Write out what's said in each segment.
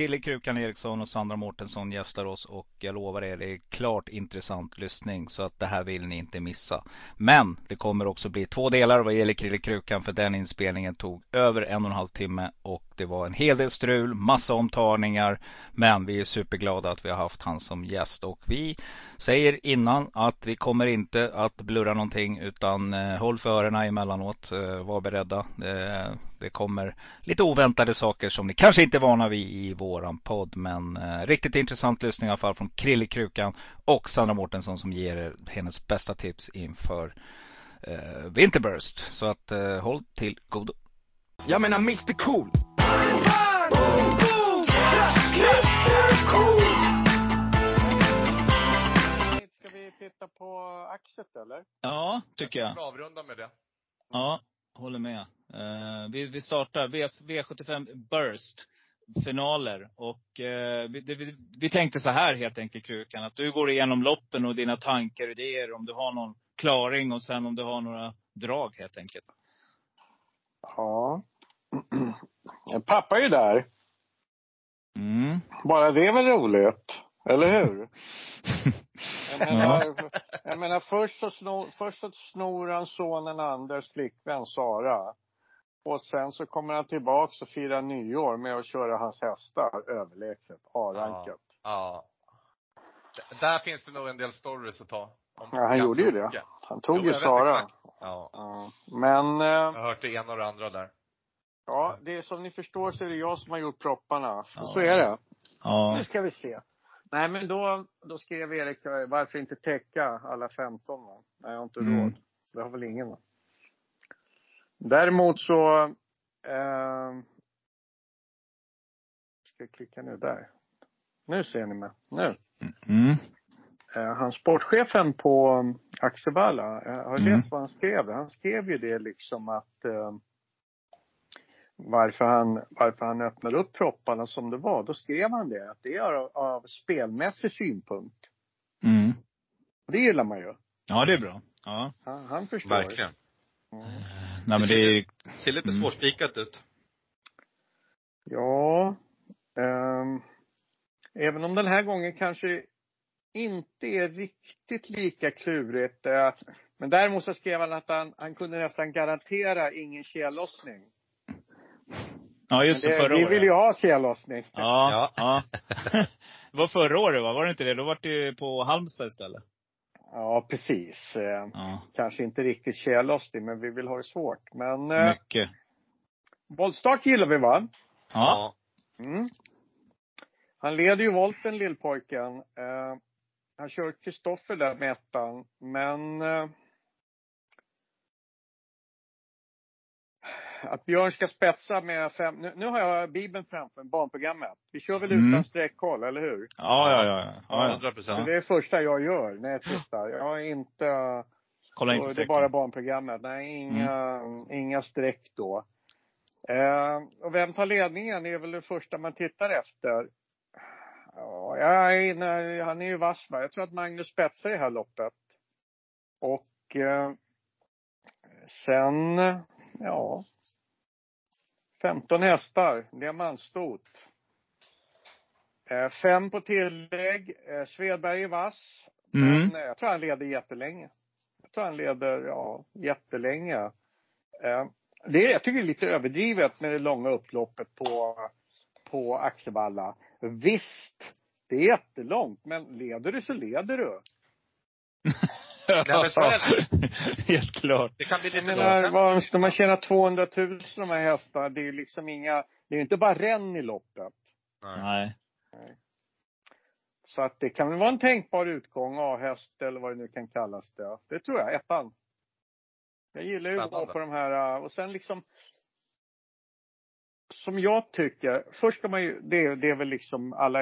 Krille Krukan Eriksson och Sandra Mårtensson gästar oss och jag lovar er, det är klart intressant lyssning så att det här vill ni inte missa. Men det kommer också bli två delar vad gäller Krille Krukan för den inspelningen tog över en och en halv timme och det var en hel del strul, massa omtagningar. Men vi är superglada att vi har haft han som gäst och vi säger innan att vi kommer inte att blurra någonting utan eh, håll för öronen emellanåt. Eh, var beredda. Eh, det kommer lite oväntade saker som ni kanske inte är vana vid i våran podd. Men riktigt intressant lyssning i alla fall från Krille Krukan och Sandra Mårtensson som ger er hennes bästa tips inför Winterburst. Så att håll till godo. Jag menar Mr Cool. Titta på Axet eller? Ja, tycker jag. Avrunda med det. Ja, håller med. Uh, vi, vi startar v, V75 Burst finaler. Och uh, vi, det, vi, vi, tänkte så här helt enkelt Krukan. Att du går igenom loppen och dina tankar och idéer. Om du har någon klaring och sen om du har några drag helt enkelt. Ja. Pappa är ju där. Mm. Bara det är väl roligt? Eller hur? Jag menar, ja. jag menar först, så snor, först så snor han sonen Anders flickvän Sara. Och sen så kommer han tillbaks och firar nyår med att köra hans hästar överlägset, A-rankat. Ja. ja. Där finns det nog en del stories att ta. Ja, han gjorde ju det. Han tog jo, ju Sara. Ja. ja. Men. Eh, jag har hört det ena och det andra där. Ja, det är som ni förstår så är det jag som har gjort propparna. Ja. Så är det. Ja. Nu ska vi se. Nej men då, då skrev Erik, varför inte täcka alla 15 va? Nej, jag har inte mm. råd. Det har väl ingen va? Däremot så, eh, ska jag klicka nu där. Nu ser ni mig. Nu. Mm. Eh, han sportchefen på Axevalla, jag har mm. läst vad han skrev. Han skrev ju det liksom att eh, varför han, varför han öppnade upp propparna som det var. Då skrev han det, att det är av, av spelmässig synpunkt. Mm. Det gillar man ju. Ja, det är bra. Ja. Han, han förstår. Verkligen. Mm. Nej, men det, är... ser lite mm. svårspikat ut. Ja. Um, även om den här gången kanske inte är riktigt lika klurigt. Uh, men däremot så skrev han att han, han kunde nästan garantera ingen tjällossning. Ja, just det, förra vi året. vill ju ha tjällossning. Ja, ja. det var förra året va? Var det inte det? Då var det på Halmstad istället. Ja, precis. Eh, Ja. Kanske inte riktigt tjällossning, men vi vill ha det svårt. Men eh, Mycket. voltstart gillar vi va? Ja. Mm. Han leder ju volten, lillpojken. Eh, han kör Kristoffer där med ettan, men eh, att Björn ska spetsa med fem, nu, nu har jag Bibeln framför mig, barnprogrammet. Vi kör väl Mm. utan streckhåll, eller hur? Ja, ja, ja. ja, ja. 100 Så procent. det är det första jag gör när jag tittar. Jag har inte, Kolla inte det är bara barnprogrammet. Nej, inga, inga streck då. Eh, och vem tar ledningen? Det är väl det första man tittar efter. Ja, jag är inne, han är ju vass va? Jag tror att Magnus spetsar i det här loppet. Och eh, sen, ja. 15 hästar, diamantstot. Eh, fem på tillägg. Eh, Svedberg är vass. Mm. Men eh, jag tror han leder jättelänge. Jag tror han leder, ja, jättelänge. Eh, det är, jag tycker det är lite överdrivet med det långa upploppet på, på Axevalla. Visst, det är jättelångt, men leder du så leder du. Nej, men så är det. Helt klart. Det kan bli Jag lite menar, vad, ska man tjäna 200 000 de här hästarna, det är liksom inga, det är inte bara ränn i loppet. Nej. Så att det kan väl vara en tänkbar utgång, A-häst eller vad det nu kan kallas det. Det tror jag, ettan. Jag gillar ju att gå på de här, uh, och sen liksom som jag tycker, först ska man ju, det, det är väl liksom alla,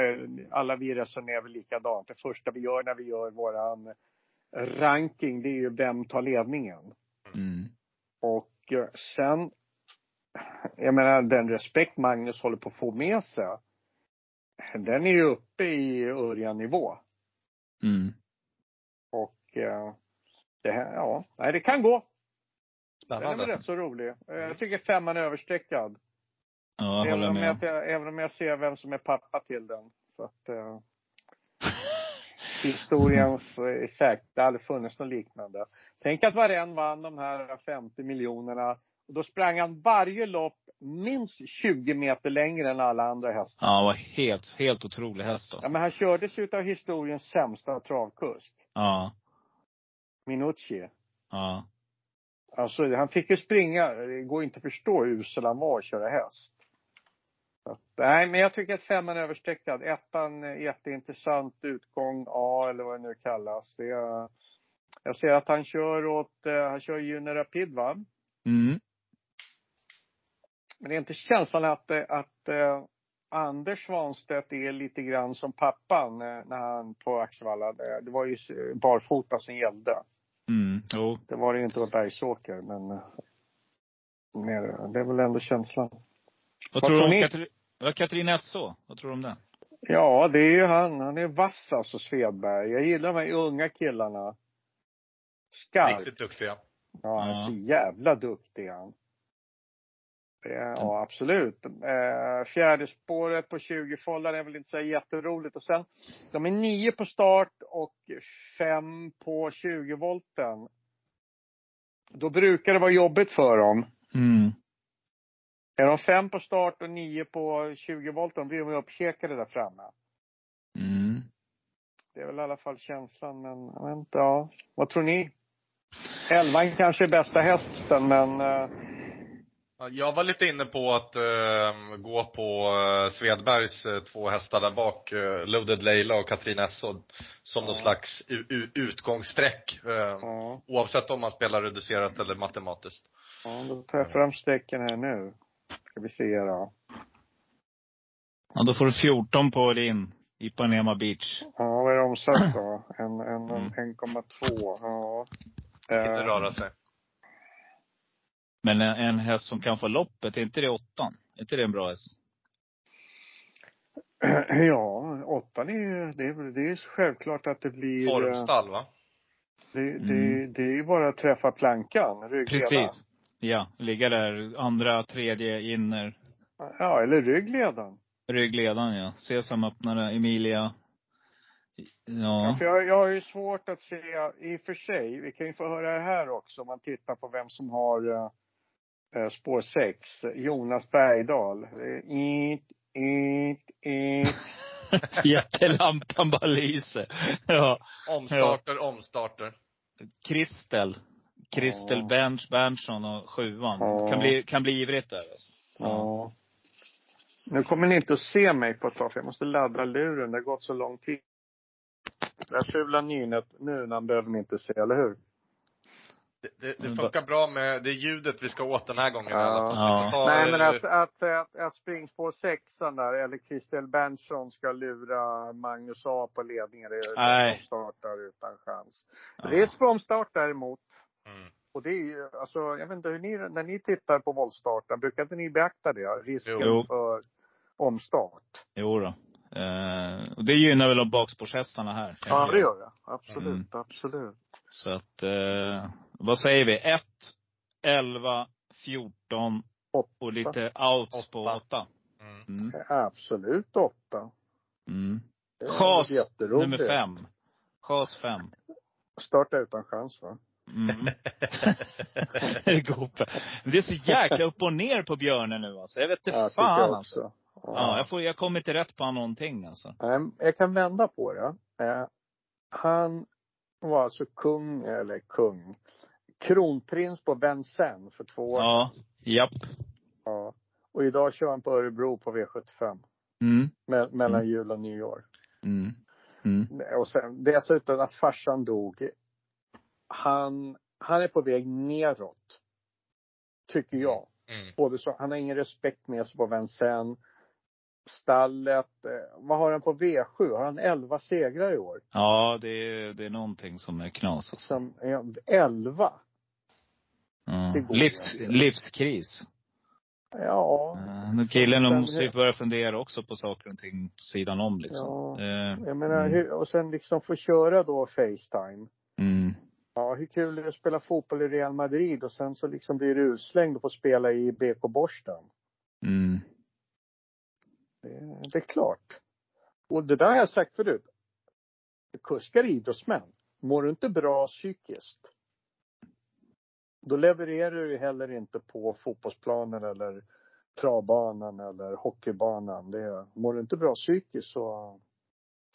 alla vi resonerar väl likadant. Det första vi gör när vi gör våran ranking, det är ju vem tar ledningen? Mm. Och eh, sen, jag menar den respekt Magnus håller på att få med sig, den är ju uppe i Örjan-nivå. Mm. Och eh, det här, ja, nej det kan gå. Den är väl Spännande. rätt så rolig. Eh, Jag tycker femman är överstreckad. Ja, jag även, håller om med. jag, även om jag ser vem som är pappa till den. Så att, historiens eh, säkert, det har aldrig funnits något liknande. Tänk att Varenne vann de här 50 miljonerna. Och då sprang han varje lopp minst 20 meter längre än alla andra hästar. Ja, han var helt, helt otrolig häst Ja, alltså. men han kördes utav historiens sämsta travkusk. Ja, Minucci. ja. Alltså han fick ju springa, det går inte att förstå hur usel han var att köra häst. Att, nej, men jag tycker att femman är överstreckad. Ettan, jätteintressant utgång A eller vad det nu kallas. Det är, jag ser att han kör åt, eh, han kör Junior Rapid va? Mm. Men det är inte känslan att, att eh, Anders Svanstedt är lite grann som pappan eh, när han på Axevalla. Det, var ju barfota som gällde. Mm. Jo. Det var det ju inte på Bergsåker, men det är väl ändå känslan. Vad, Vad tror du om? Katri- ja, Katrin SO? Vad tror du om den? Ja, det är ju han. Han är vass alltså, Svedberg. Jag gillar de här unga killarna. Skarp. Riktigt duktiga. Ja, han är så jävla duktig han. Ja, absolut. Eh, fjärde spåret på 20 follar är väl inte så jätteroligt. Och sen, de är nio på start och fem på 20 volten. Då brukar det vara jobbigt för dem. Mm. Är de fem på start och nio på 20 volten, då blir de uppkäkade där framme. Mm. Det är väl i alla fall känslan, men jag vet inte, ja. Vad tror ni? Elvan kanske är bästa hästen, men eh, Ja, Jag var lite inne på att eh, gå på eh, Svedbergs eh, två hästar där bak, eh, Loaded Leila och Katrin Essod, som någon Ja. slags utgångssträck. Eh, ja, oavsett om man spelar reducerat eller matematiskt. ja, då tar jag fram strecken här nu. Ska vi se då. Ja, då får du 14 på din Ipanema Beach. Ja, vad är det omsatt då? En, en, Mm. 1,2. Ja. Inte Eh, röra sig. Men en, en häst som kan få loppet, är inte det åttan? Är inte det en bra häst? Ja, åttan är ju, det är, det är självklart att det blir. eh, Formstall va? Det, det, Mm. det är ju bara att träffa plankan, ryggleden. Precis. Ja, ligga där, andra, tredje, inner, Ja, eller ryggleden. ryggledaren ja. Sesam öppnare, Emilia. Ja. Ja. För jag, jag har ju svårt att se, i och för sig, vi kan ju få höra det här också om man tittar på vem som har eh, eh, spår 6. Jonas Bergdahl. It, it, it. Jättelampan bara lyser. Ja. Omstarter, omstarter. Kristel. Kristel Ja. Berns, Berntsson och sjuan. Ja. Kan bli, kan bli ivrigt där. Ja. Nu kommer ni inte att se mig på ett tag, för jag måste ladda luren. Det har gått så lång tid. Det här fula nynet, nu när behöver ni inte se, eller hur? Det, det, det funkar bra med det ljudet vi ska åt den här gången i alla fall. Ja. Får ta, Nej, men att, att, att, att springspår sexan där, eller Kristel Berntsson ska lura Magnus A på ledningen. Det är Nej. startar utan chans. Ja. Risk för omstart däremot. Mm. Och det är ju, alltså, jag vet inte hur ni, när ni tittar på voltstarten, brukar inte ni beakta det? Risken Jo. för omstart. Jo då. Eh, och det gynnar väl bakspårshästarna här. Ja, det gör det. Absolut, Mm. absolut. Så att, eh, vad säger vi? 1, 11, 14 Åtta. och lite outs på Åtta. 8. Mm. Mm. Absolut åtta. Mm. Det är Chas nummer 5. Chas 5. Starta utan chans va? Mm. Det är så jäkla upp och ner på Björne nu alltså. Jag vet inte Ja, fan jag alltså. också. Ja, jag, får, jag kommer inte rätt på någonting alltså. Nej, Jag kan vända på det. Eh, Han var alltså kung, eller kung, kronprins på Vincennes för två år. Ja, japp. Ja. Och idag kör han på Örebro på V75. Mm. Me- mellan Mm. jul och nyår. Mm. Mm. Och sen dessutom att farsan dog. Han, han är på väg neråt. Tycker jag. Mm. Både så, han har ingen respekt med sig på Vincennes. Stallet, eh, vad har han på V7? Har han 11 segrar i år? Ja, det är, det är någonting som är knas alltså. Som, är 11? Ja. det går Livs, livskris. Ja. Nu killen Sen- måste ju börja fundera också på saker och ting på sidan om liksom. Ja. Eh, Jag menar, mm. hur, och sen liksom få köra då Facetime. Ja, hur kul är det att spela fotboll i Real Madrid och sen så liksom blir du utslängd och får spela i BK Borsten? Mm. det är klart. Och det där har jag sagt förut. Kuskar idrottsmän, mår du inte bra psykiskt, då levererar du heller inte på fotbollsplanen eller travbanan eller hockeybanan. Det, mår du inte bra psykiskt så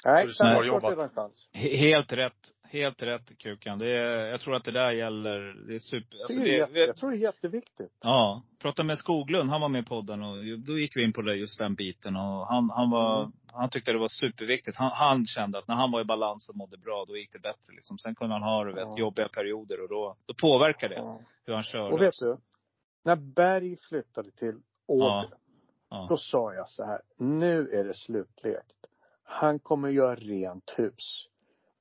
Nej, det fått jobbat. Helt rätt. Helt rätt Krukan. Det är, jag tror att det där gäller, det är super, alltså det är jätte, jag tror det är jätteviktigt. Ja. Pratade med Skoglund, han var med i podden och då gick vi in på det, just den biten och han, han var, Mm. han tyckte det var superviktigt. Han, han kände att när han var i balans och mådde bra, då gick det bättre liksom. Sen kunde han ha du vet, Ja. jobbiga perioder och då, då påverkar det Ja. hur han körde. Och vet du, när Berg flyttade till Åby. Ja. då sa jag så här, nu är det slutlekt. Han kommer göra rent hus.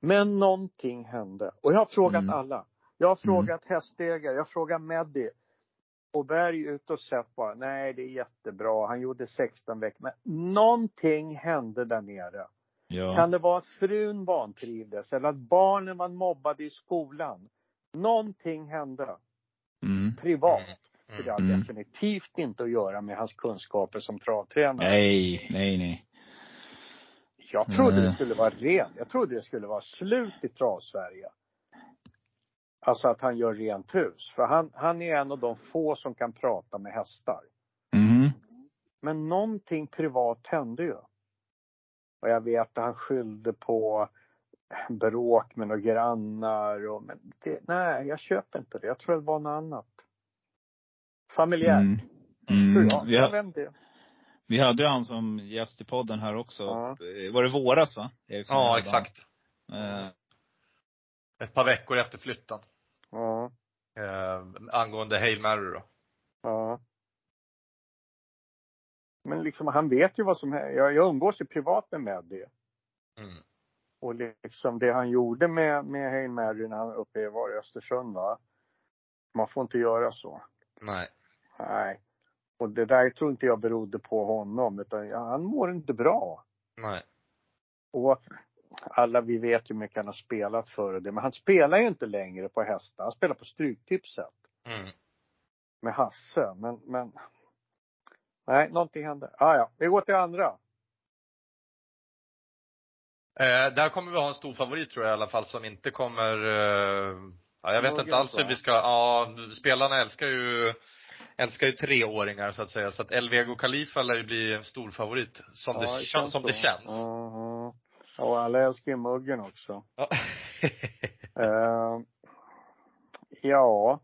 Men någonting hände. Och jag har frågat Mm. alla. Jag har frågat hästägare, jag har frågat Meddi. Och Berg ut och sett bara, nej det är jättebra, han gjorde 16 veckor. Men någonting hände där nere. ja. Kan det vara att frun vantrivdes eller att barnen var mobbade i skolan? Någonting hände Mm. privat. Mm. För det har Mm. definitivt inte att göra med hans kunskaper som travtränare. Nej, nej, nej. Jag trodde Nej. det skulle vara rent. Jag trodde det skulle vara slut i trav-Sverige. Alltså att han gör rent hus. För han, han är en av de få som kan prata med hästar. Mhm. Men någonting privat hände ju. Och jag vet att han skyllde på bråk med några grannar och men det, nej, jag köper inte det. Jag tror det var något annat. Familjärt, Mm. tror Mm. jag. Vi, Jag vet inte. Vi hade ju han som gäst i podden här också. Ja. Eh, Var det våras va? Eriksson Ja, exakt. Eh, Ett par veckor efter flytten. Ja, Eh, angående Hail Mary då. ja. Men liksom, han vet ju vad som händer. Jag, jag umgås ju privat med Meddi. Mm. Och liksom det han gjorde med, med Hail Mary när han uppe var i Östersund va. Man får inte göra så. Nej. Nej. Och det där tror inte jag berodde på honom utan han mår inte bra. Nej. Och alla vi vet ju hur mycket han har spelat för det. Men han spelar ju inte längre på hästar. Han spelar på Stryktipset. Mm. Med Hasse. Men, men. Nej, någonting hände. Ah, ja, vi går till andra. Eh, där kommer vi ha en stor favorit tror jag i alla fall som inte kommer, eh, ja, jag vet Morgan, inte alls hur va? vi ska, ja, spelarna älskar ju, älskar ju treåringar så att säga. Så att Elvego Khalifa lär ju bli en stor favorit. Som, det, Ja, kän- som så. det känns. Mhm. Och alla älskar ju muggen också. Ja. Eh, ja.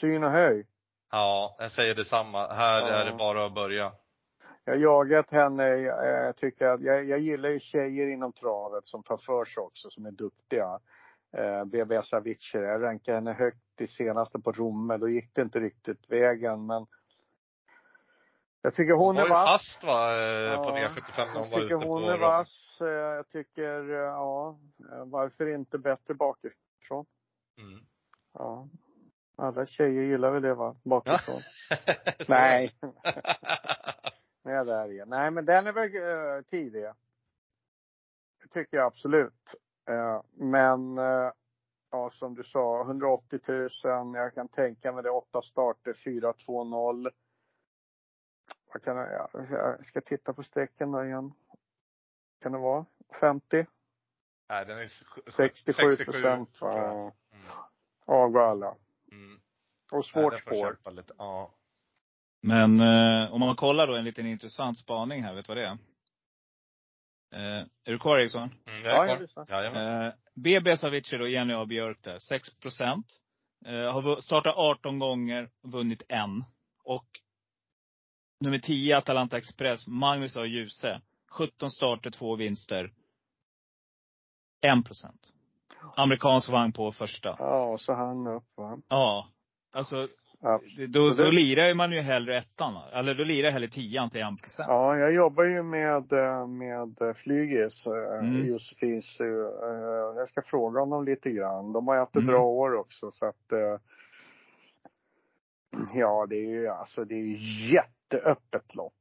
Syn och höj. ja, jag säger detsamma. Här Ja. är det bara att börja. Jag har jagat henne. Jag, jag tycker att, jag, jag gillar ju tjejer inom travet som tar för sig också, som är duktiga. Eh, BB Savici, jag rankade henne högt i senaste på Romme. Då gick det inte riktigt vägen, men jag tycker hon var är vass. fast va, eh, på Ja, V75 när hon Jag tycker hon är vass. Eh, Jag tycker, eh, ja, varför inte bättre bakifrån? Mm. Ja. Alla tjejer gillar väl det va? Bakifrån. Nej. Nej, där igen. Nej, men den är väl uh, tidig. Det tycker jag absolut. Eh, men, eh, ja som du sa, 180 000. Jag kan tänka mig det. Åtta starter, 4-2-0. Vad kan jag, ja, jag ska titta på strecken då igen. Kan det vara 50? Nej, den är s- sj- 67 procent. Ja. Mm. Av alla. Mm. Och svårt där spår. Ja. Men eh, om man kollar då en liten intressant spaning här, vet du vad det är? Eh, är du kvar Eriksson? Mm, Ja, jag är jag kvar. lyssnar. Jajamän. Eh, BB Savici och Jenny A. Björk där, 6 procent. Eh, har startat 18 gånger, vunnit en. Och nummer 10, Atalanta Express, Magnus A. Djuse. 17 starter, två vinster. 1 procent. Amerikansk vagn på första. Ja, och så han upp va. Ja. Alltså, Ja. då, det- då lirar man ju hellre ettan. Eller då lirar jag hellre tian till 1 procent. Ja, jag jobbar ju med, eh, med Flygis, eh, Mm. Josefins. eh, Jag ska fråga honom lite grann. De har ju haft ett Mm. bra år också så att eh, Ja, det är ju alltså det är ju jätteöppet lopp.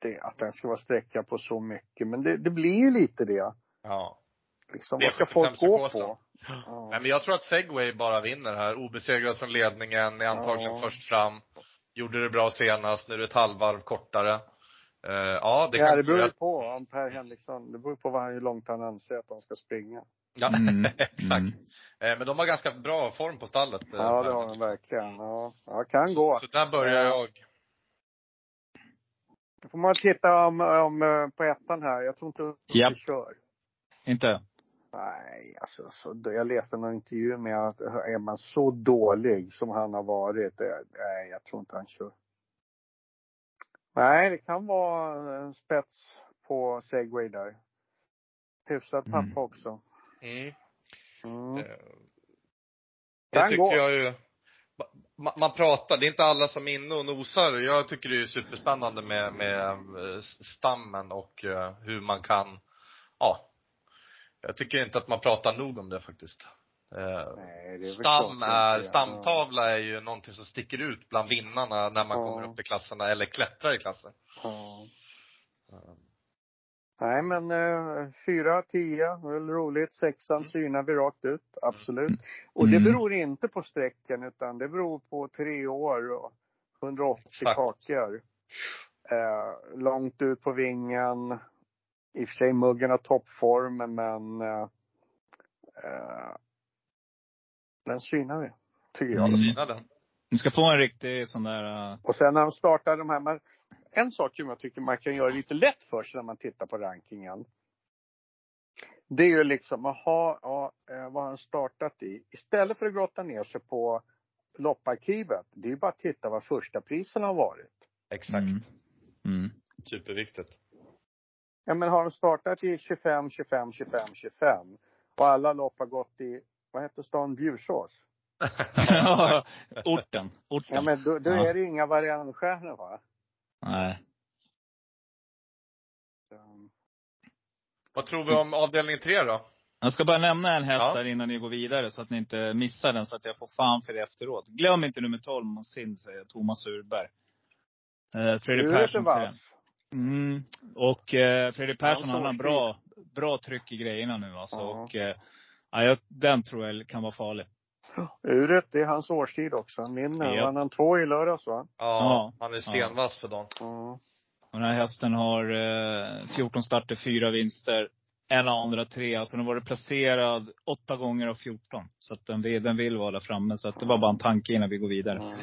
Det, att den ska vara sträcka på så mycket. Men det, det blir ju lite det. Ja. Liksom, Det vad ska folk gå 75-psykosen. På? Nej Ja. men jag tror att Segway bara vinner här. Obesegrad från ledningen, är antagligen Ja. först fram. Gjorde det bra senast, nu är det ett halvvarv kortare. Eh, ja, det ja, kan det beror ju på om Per Henriksson, det beror på vad, hur långt han anser att de ska springa. Ja, Mm. exakt. Mm. Eh, men de har ganska bra form på stallet. eh, Ja, det Per har de verkligen. Ja, ja kan gå. Så där börjar Ja. jag. Då får man titta om, om, eh, på ettan här. Jag tror inte Ulf Japp. kör. Inte? Nej, alltså så, jag läste någon intervju med att är man så dålig som han har varit, nej jag tror inte han kör. Nej, det kan vara en spets på segway där. Hyfsad pappa Mm. också. Mm. Mm. Eh, Det Kan tycker gå. jag ju. Ma- Man pratar, det är inte alla som är inne och nosar. Jag tycker det är superspännande med, med eh, stammen och eh, hur man kan, ja. Jag tycker inte att man pratar nog om det faktiskt. Eh, Nej, det är Stam är, inte. stamtavla är ju någonting som sticker ut bland vinnarna när man Ja. kommer upp i klasserna eller klättrar i klassen. Ja. Nej men eh, fyra, tio, väl roligt. Sexan synar vi rakt ut, absolut. Och det Mm. beror inte på sträcken utan det beror på tre år och 180 Exakt. kakor. Eh, långt ut på vingen. I och för sig muggen har toppform men eh, eh, den synar vi. Tycker jag. Mm. Syna den. Ni ska få en riktig sån där... Uh, Och sen när de startar de här, man, en sak som jag tycker man kan göra lite lätt för sig när man tittar på rankingen. Det är ju liksom, jaha, ja, eh, vad har han startat i? Istället för att grotta ner sig på lopparkivet, det är ju bara att titta vad första prisen har varit. Exakt. mm. Mm. Superviktigt. Ja men har de startat i 25, 25, 25, 25 och alla lopp har gått i, vad heter stan, Bjursås? Ja, Orten. Orten. Ja men då, då Ja. är det ju inga variantstjärnor va? Nej. Vad tror vi om avdelning tre då? Jag ska bara nämna en häst Ja. där innan ni går vidare så att ni inte missar den så att jag får fan för det efteråt. Glöm inte nummer 12, Monsin, säger Thomas Urberg. Eh, Fredrik Persson vass? Mm. Och eh, Fredrik Persson han har bra, bra tryck i grejerna nu alltså. Ja. Och eh, ja, den tror jag kan vara farlig. Uret, det är hans årstid också. Han vinner. Ja. Vann han två i lördags va? Ja, han är stenvass för dagen. Ja. Och den här hästen har eh, 14 starter, fyra vinster. En andra tre. Alltså den har varit placerad åtta gånger av 14. Så att den, vill- den vill vara där framme. Så att det var bara en tanke innan vi går vidare. Ja.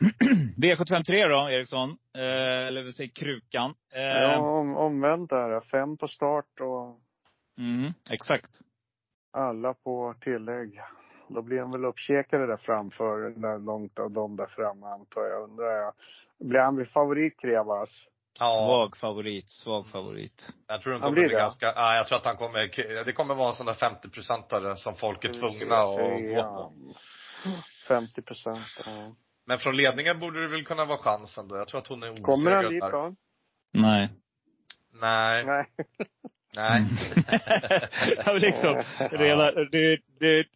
V753 då, Eriksson. Eh, eller vi säger Krukan. Eh, Ja, om, omvänt där. Fem på start och mm, exakt. alla på tillägg. Då blir han väl uppkäkade där framför, där långt av dem där framme antar jag. Undrar jag. Blir han vid favorit Krevas? Ja. Svag favorit, svag favorit. Jag tror Han kommer blir bli det? ganska, ja, jag tror att han kommer, det kommer vara en sån där 50-procentare som folk är tvungna att gå på. 50 procent. Ja. Men från ledningen borde det väl kunna vara chansen då. Jag tror att hon är osegrad Kommer han dit då? Nej. Nej. Nej. Nej. Men liksom, redan, det, det,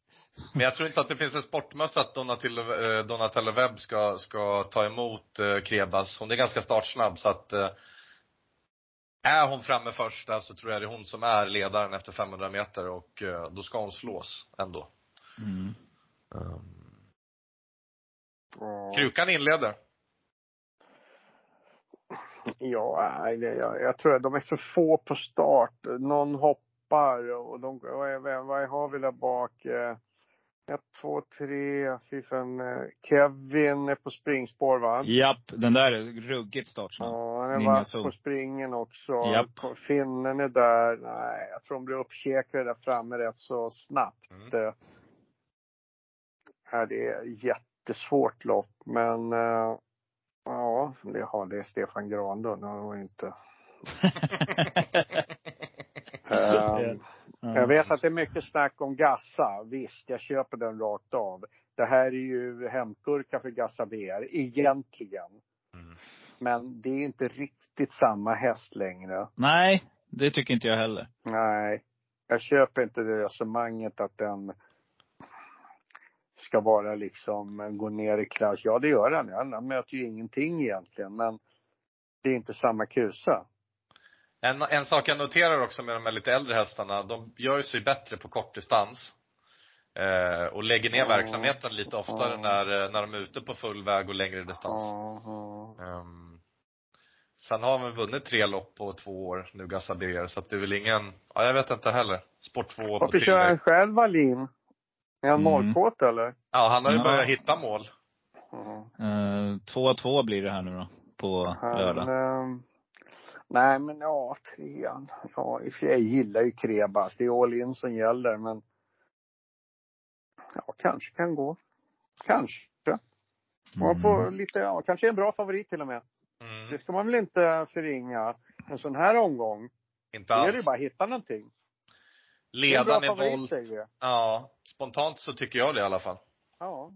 Men jag tror inte att det finns en sportmössa att Donatello, eh, Donatello Webb ska, ska ta emot eh, Krebas. Hon är ganska startsnabb så att eh, är hon framme först där så tror jag det är hon som är ledaren efter 500 meter och eh, då ska hon slås ändå. mm. Ja. Krukan inleder. Ja, jag, jag tror att de är för få på start. Någon hoppar och de, vad, har vi där bak? Eh, ett, två, tre, fyra, fem. eh, Kevin är på springspår va? Japp, den där är ruggigt startsnabb. Ja, han är vass på springen också. Japp. Finnen är där. Nej, jag tror de blir uppkäkade där framme rätt så snabbt. Mm. Eh, Ja, det är jättesvårt lopp, men eh, ja, det, har det är Stefan Granlund. Han var inte... Ehm, jag vet att det är mycket snack om Gassa. Visst, jag köper den rakt av. Det här är ju hämtgurka för Gassa VR, egentligen. Mm. Men det är inte riktigt samma häst längre. Nej, det tycker inte jag heller. Nej, jag köper inte det resonemanget att den ska vara liksom, gå ner i klass. Ja, det gör han. Han möter ju ingenting egentligen, men det är inte samma kusa. En, en sak jag noterar också med de här lite äldre hästarna, de gör sig bättre på kortdistans. Eh, och lägger ner verksamheten lite oftare när, eh, när de är ute på full väg och längre distans. Ehm, Sen har han vunnit tre lopp på två år nu, Gassabier, så att det är väl ingen, ja jag vet inte heller. Sport 2 på Varför kör han själv Wallin? Är han Mm. målkåt eller? Ja, han har ju Ja. börjat hitta mål. Ja. Eh, 2-2 blir det här nu då. På Han, lördag. ehm, nej men ja, trean. Ja, i och för sig, jag gillar ju Krebas. Det är all in som gäller men. Ja, kanske kan gå. Kanske. Man får Mm. lite, ja, kanske en bra favorit till och med. Mm. Det ska man väl inte förringa. En sån här omgång, Inte då är det alls. ju bara att hitta någonting. Det är volt. säger vi. Ja, spontant så tycker jag det i alla fall. Ja.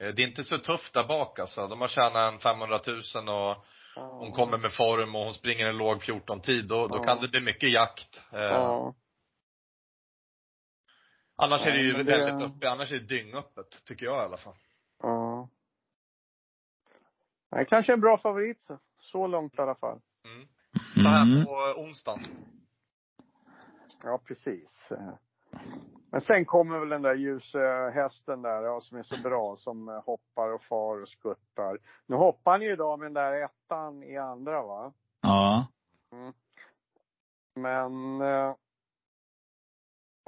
Eh, Det är inte så tufft där bak alltså. De har tjänat en 500 000 och ja. hon kommer med form och hon springer en låg 14-tid. Då, då Ja. kan det bli mycket jakt. Eh, Ja. Annars är det ju det- väldigt uppe, annars är det dyngöppet, tycker jag i alla fall. ja. Nej, kanske en bra favorit. så. Så långt i alla fall. Mm. Så här Mm. på onsdagen. Ja, precis. Men sen kommer väl den där ljushästen där, ja, som är så bra, som hoppar och far och skuttar. Nu hoppar han ju idag med den där ettan i andra, va? Ja. Men eh,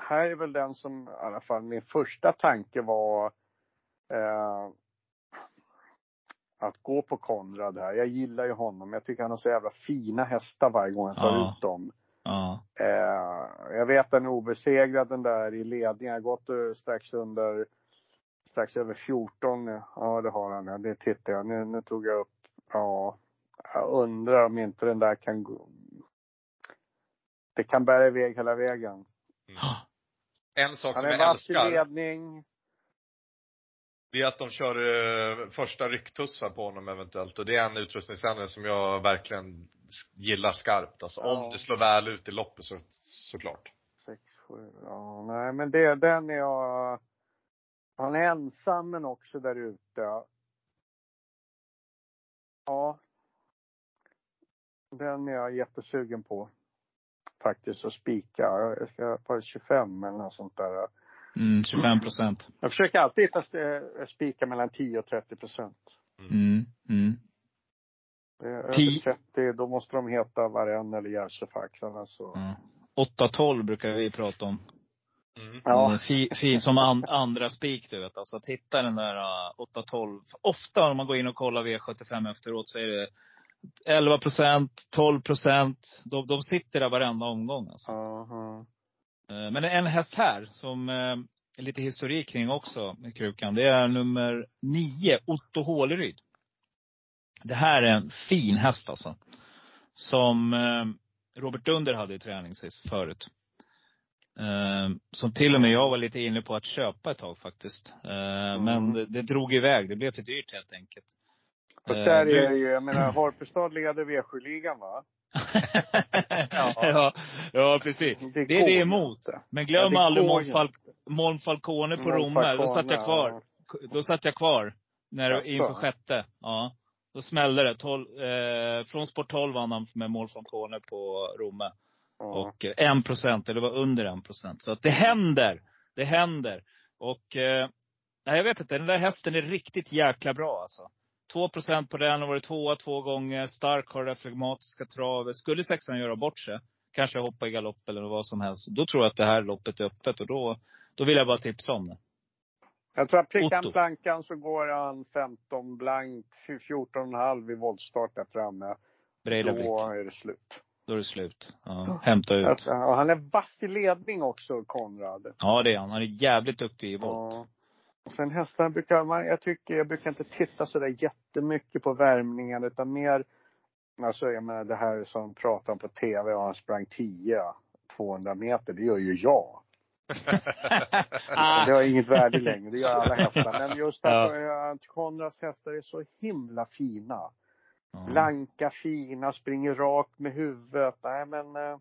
här är väl den som, i alla fall min första tanke var eh, att gå på Konrad här. Jag gillar ju honom. Jag tycker han har så jävla fina hästar varje gång han tar Ja. ut dem. Ja. Eh, jag vet den är obesegrad den där i ledningen. Jag har gått eh, strax under, strax över 14. Ja, det har han. Ja, det tittar jag. Nu, nu tog jag upp. Ja, jag undrar om inte den där kan gå. Det kan bära iväg hela vägen. En sak Han som är jag vass i älskar, ledning. Det är att de kör eh, första rycktussar på honom eventuellt. Och det är en utrustningsändring som jag verkligen gillar skarpt. Alltså Ja. om det slår väl ut i loppet så, såklart. Sex, sju, ja, nej men det, den är jag. Han är ensam men också där ute. Ja. Den är jag jättesugen på. Faktiskt att spika. Jag ska på 25 eller något sånt där. Mm, 25 procent. Jag försöker alltid hitta st- spika mellan 10 och 30 procent. Mm. Mm. Är Över Tio- 30, då måste de heta Varenne eller Järvsöfax. Alltså. Ja. 8-12 brukar vi prata om. Mm. Ja. Mm, Fi, fi, som an, andra spik du vet. Alltså att hitta den där uh, 8-12. Ofta om man går in och kollar V75 efteråt så är det 11 procent, 12 procent. De, de sitter där varenda omgång alltså. Aha. Eh, Men en häst här som eh, är lite historik kring också med krukan. Det är nummer nio, Otto Håleryd. Det här är en fin häst alltså. Som eh, Robert Dunder hade i träning sist, förut. Eh, som till och med jag var lite inne på att köpa ett tag faktiskt. Eh, Men det, det drog iväg. Det blev för dyrt helt enkelt. Fast Eh, där är ju, jag menar Harpestad leder V7-ligan va? ja. ja, precis. Det är går det emot. Men glöm Ja, det aldrig går Moln ju Fal- inte. Moln Falcone på Romme. Då satt jag kvar. Då satt jag kvar. När, Jaså? inför sjätte. Ja. Då smällde det. 12, eh, från Sport 12 vann han med Moln Falcone på Romme. Ja. Och eh, en procent, eller det var under en procent. Så att det händer. Det händer. Och, eh, jag vet inte. Den där hästen är riktigt jäkla bra alltså. 2 procent på den, har varit tvåa två gånger. Stark har det flegmatiska travet. Skulle sexan göra bort sig, kanske hoppa i galopp eller vad som helst. Då tror jag att det här loppet är öppet och då, då vill jag bara tipsa om det. Jag tror att Otto. plankan så går han 15 blankt, 14,5 i voltstart där framme. Breidablik. Då är det slut. Då är det slut. Ja, hämta ut. Alltså, han är vass i ledning också, Konrad. Ja, det är han. Han är jävligt duktig i volt. Ja. Och sen hästarna brukar man, jag tycker, jag brukar inte titta så där jättemycket på värmningen utan mer, alltså jag menar det här som pratar om på tv och han sprang 10, 200 meter, det gör ju jag. Det har inget värde längre, det gör alla hästar. Men just att Ja. Konrads hästar är så himla fina. Blanka, fina, springer rakt med huvudet. Nej men eh,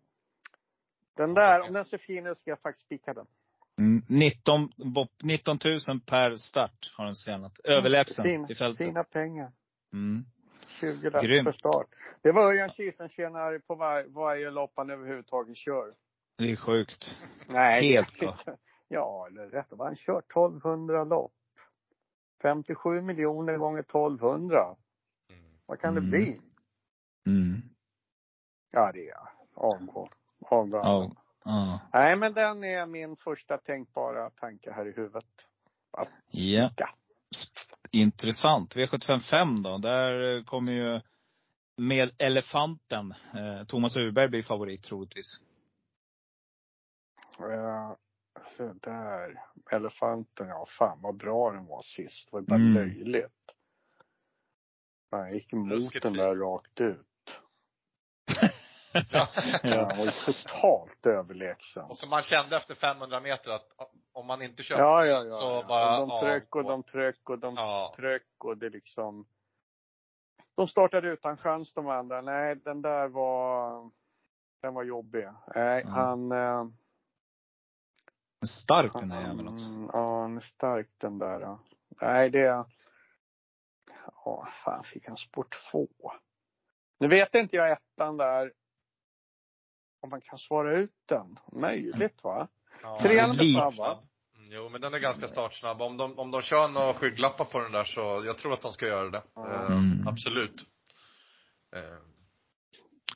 den där, om den ser fin ut ska jag faktiskt spika den. Mm, 19, bopp- 19 000 per start har den tjänat. Överlägsen Fin, i fältet. fina pengar. Mm. 20 lax per start. Det var Örjan Kihlström tjänar på var, varje lopp han överhuvudtaget kör. Det är sjukt. Nej. Helt klart. Ja, eller rätt vad han kör 1200 lopp. 57 miljoner gånger 1200. Mm. Vad kan Mm. det bli? Mm. Ja, det är. Avgå. Avgå. Ja. Ja. Nej, men den är min första tänkbara tanke här i huvudet. Ja. Ja. Sp- Intressant. V755 då. Där eh, kommer ju med elefanten. Eh, Thomas Urberg blir favorit troligtvis. Uh, så där. Elefanten, ja fan vad bra den var sist. Det var bara Mm. löjligt. Han gick emot den där rakt ut. Ja. Han var ju totalt överlägsen. Och så man kände efter 500 meter att om man inte kör Ja, ja, ja. så ja. bara och de tryck och de tryck och de Ja. tryck och det liksom. De startade utan chans de andra. Nej, den där var, den var jobbig. Nej, Ja. han. Eh, Stark den där jäveln också. Mm, Ja, han är stark den där. ja. Nej, det... Ja, fan fick han sport två. Nu vet inte jag ettan där. Om man kan svara ut den. Möjligt va? Ja. Trean är snabb va? Mm, Jo, men den är ganska startsnabb. Om de, om de kör några skygglappar på den där så, jag tror att de ska göra det. Eh, Mm. absolut. Eh,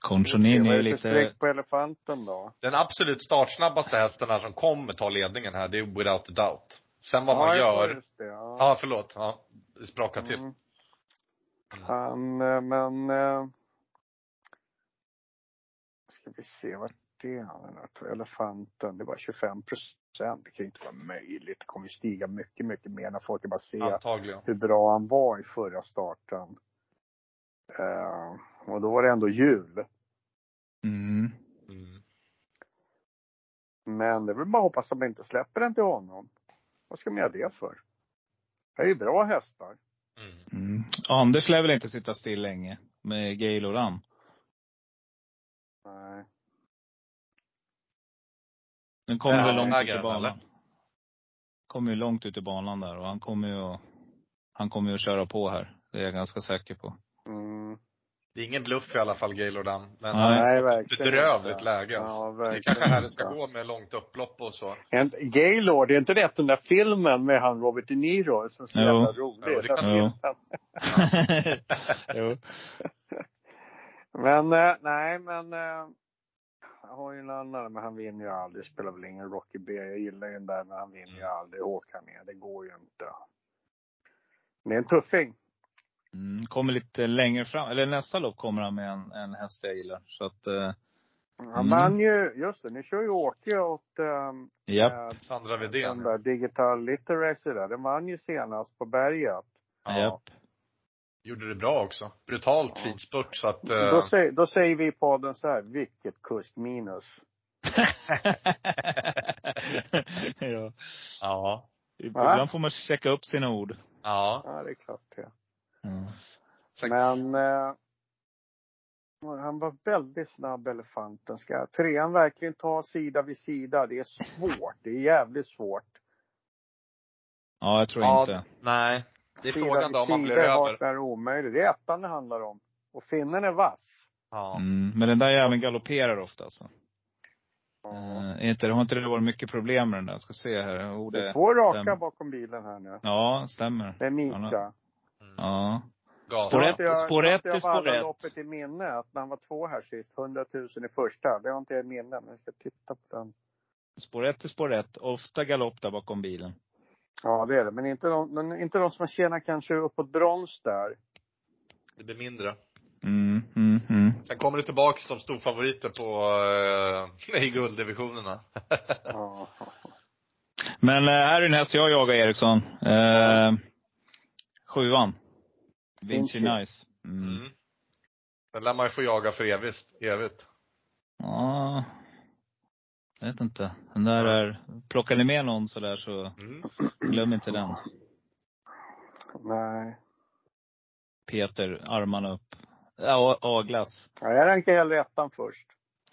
Conchonin är ju lite, streck på elefanten då? den absolut startsnabbaste hästen här som kommer ta ledningen här, det är without a doubt. Sen vad man ja, jag gör. Ja. Ja, förlåt. Ja, det sprakar till. Mm. Han, eh, men... Ska vi se, vart det är elefanten? Det var 25 procent. Det kan inte vara möjligt. Det kommer stiga mycket, mycket mer när folk bara se Antagligen. hur bra han var i förra starten. Eh, och då var det ändå jul. mm. Mm. Men det bara att hoppas att man inte släpper den till honom. Vad ska man göra det för? Det är ju bra hästar. Mm. Mm. Anders lär väl inte sitta still länge med Gail och Ram. Den kommer Ja, väl långt ut i banan. Kommer ju långt ut i banan där och han kommer ju att, han kommer ju att köra på här. Det är jag ganska säker på. Mm. Det är ingen bluff i alla fall, Gaylord. Men Nej. verkligen bedrövligt inte. läge. Ja, det verkligen kanske här det ska gå med långt upplopp och så. En- Gaylord, det är inte rätt den där filmen med han Robert De Niro som är så Jo. jävla rolig. Jo, det kan- Jo. jo. Men eh, nej, men eh, jag har ju en annan, men han vinner ju aldrig. Det spelar väl ingen Rocky B. Jag gillar ju den där, men han vinner ju aldrig. Håkan är, det går ju inte. Det är en tuffing. Mm, kommer lite längre fram, eller nästa lopp kommer han med en, en häst jag gillar. Så att, eh, Han Mm. vann ju, just det, nu kör ju Åke åt um, japp. Sandra den Widén. där Digital Literacy där. Den vann ju senast på berget. Ja. Japp. Gjorde det bra också. Brutalt Ja. fin spurt så att. eh, Då, säger, då säger vi i podden så här, vilket kusk minus. ja. ja. Ibland får man checka upp sina ord. Ja. Ja, det är klart det. Mm. Men eh, han var väldigt snabb, elefanten. Ska trean verkligen ta sida vid sida? Det är svårt. Det är jävligt svårt. Ja, jag tror Ja, inte. nej. Det är frågan då om man blir över. är omöjligt. Det är ettan det handlar om. Och finnen är vass. Ja. Mm. Men den där jäveln galopperar ofta alltså. Ja. Uh, inte, har inte det varit mycket problem med den där? Jag ska se här. Oh, Det är det, två raka stämmer. bakom bilen här nu. Ja, stämmer. Det är Mika. Mm. Ja. Spår ett- spår ett är jag spår ett. loppet i minne. Att när han var två här sist, 100 000 i första. Det har inte jag i minne. Men jag ska titta på den. Spår ett är spår ett. Ofta galopp där bakom bilen. Ja, det är det. Men inte de, men inte de som tjänar kanske uppåt brons där. Det blir mindre. Mm, mm, mm. Sen kommer det tillbaka som storfavoriter på, eh, i gulddivisionerna. Ja. Men eh, här är en häst jag jagar Eriksson. Eh, sjuan. Vinci Vinci. Nice. Mm. Mm. Den lär man ju få jaga för evigt. evigt. Ja. Jag vet inte. Den där är, plockar ni med någon sådär så Mm. glöm inte den. Nej. Peter, armarna upp. Ja, A-glass. Ja, jag rankar hellre ettan först.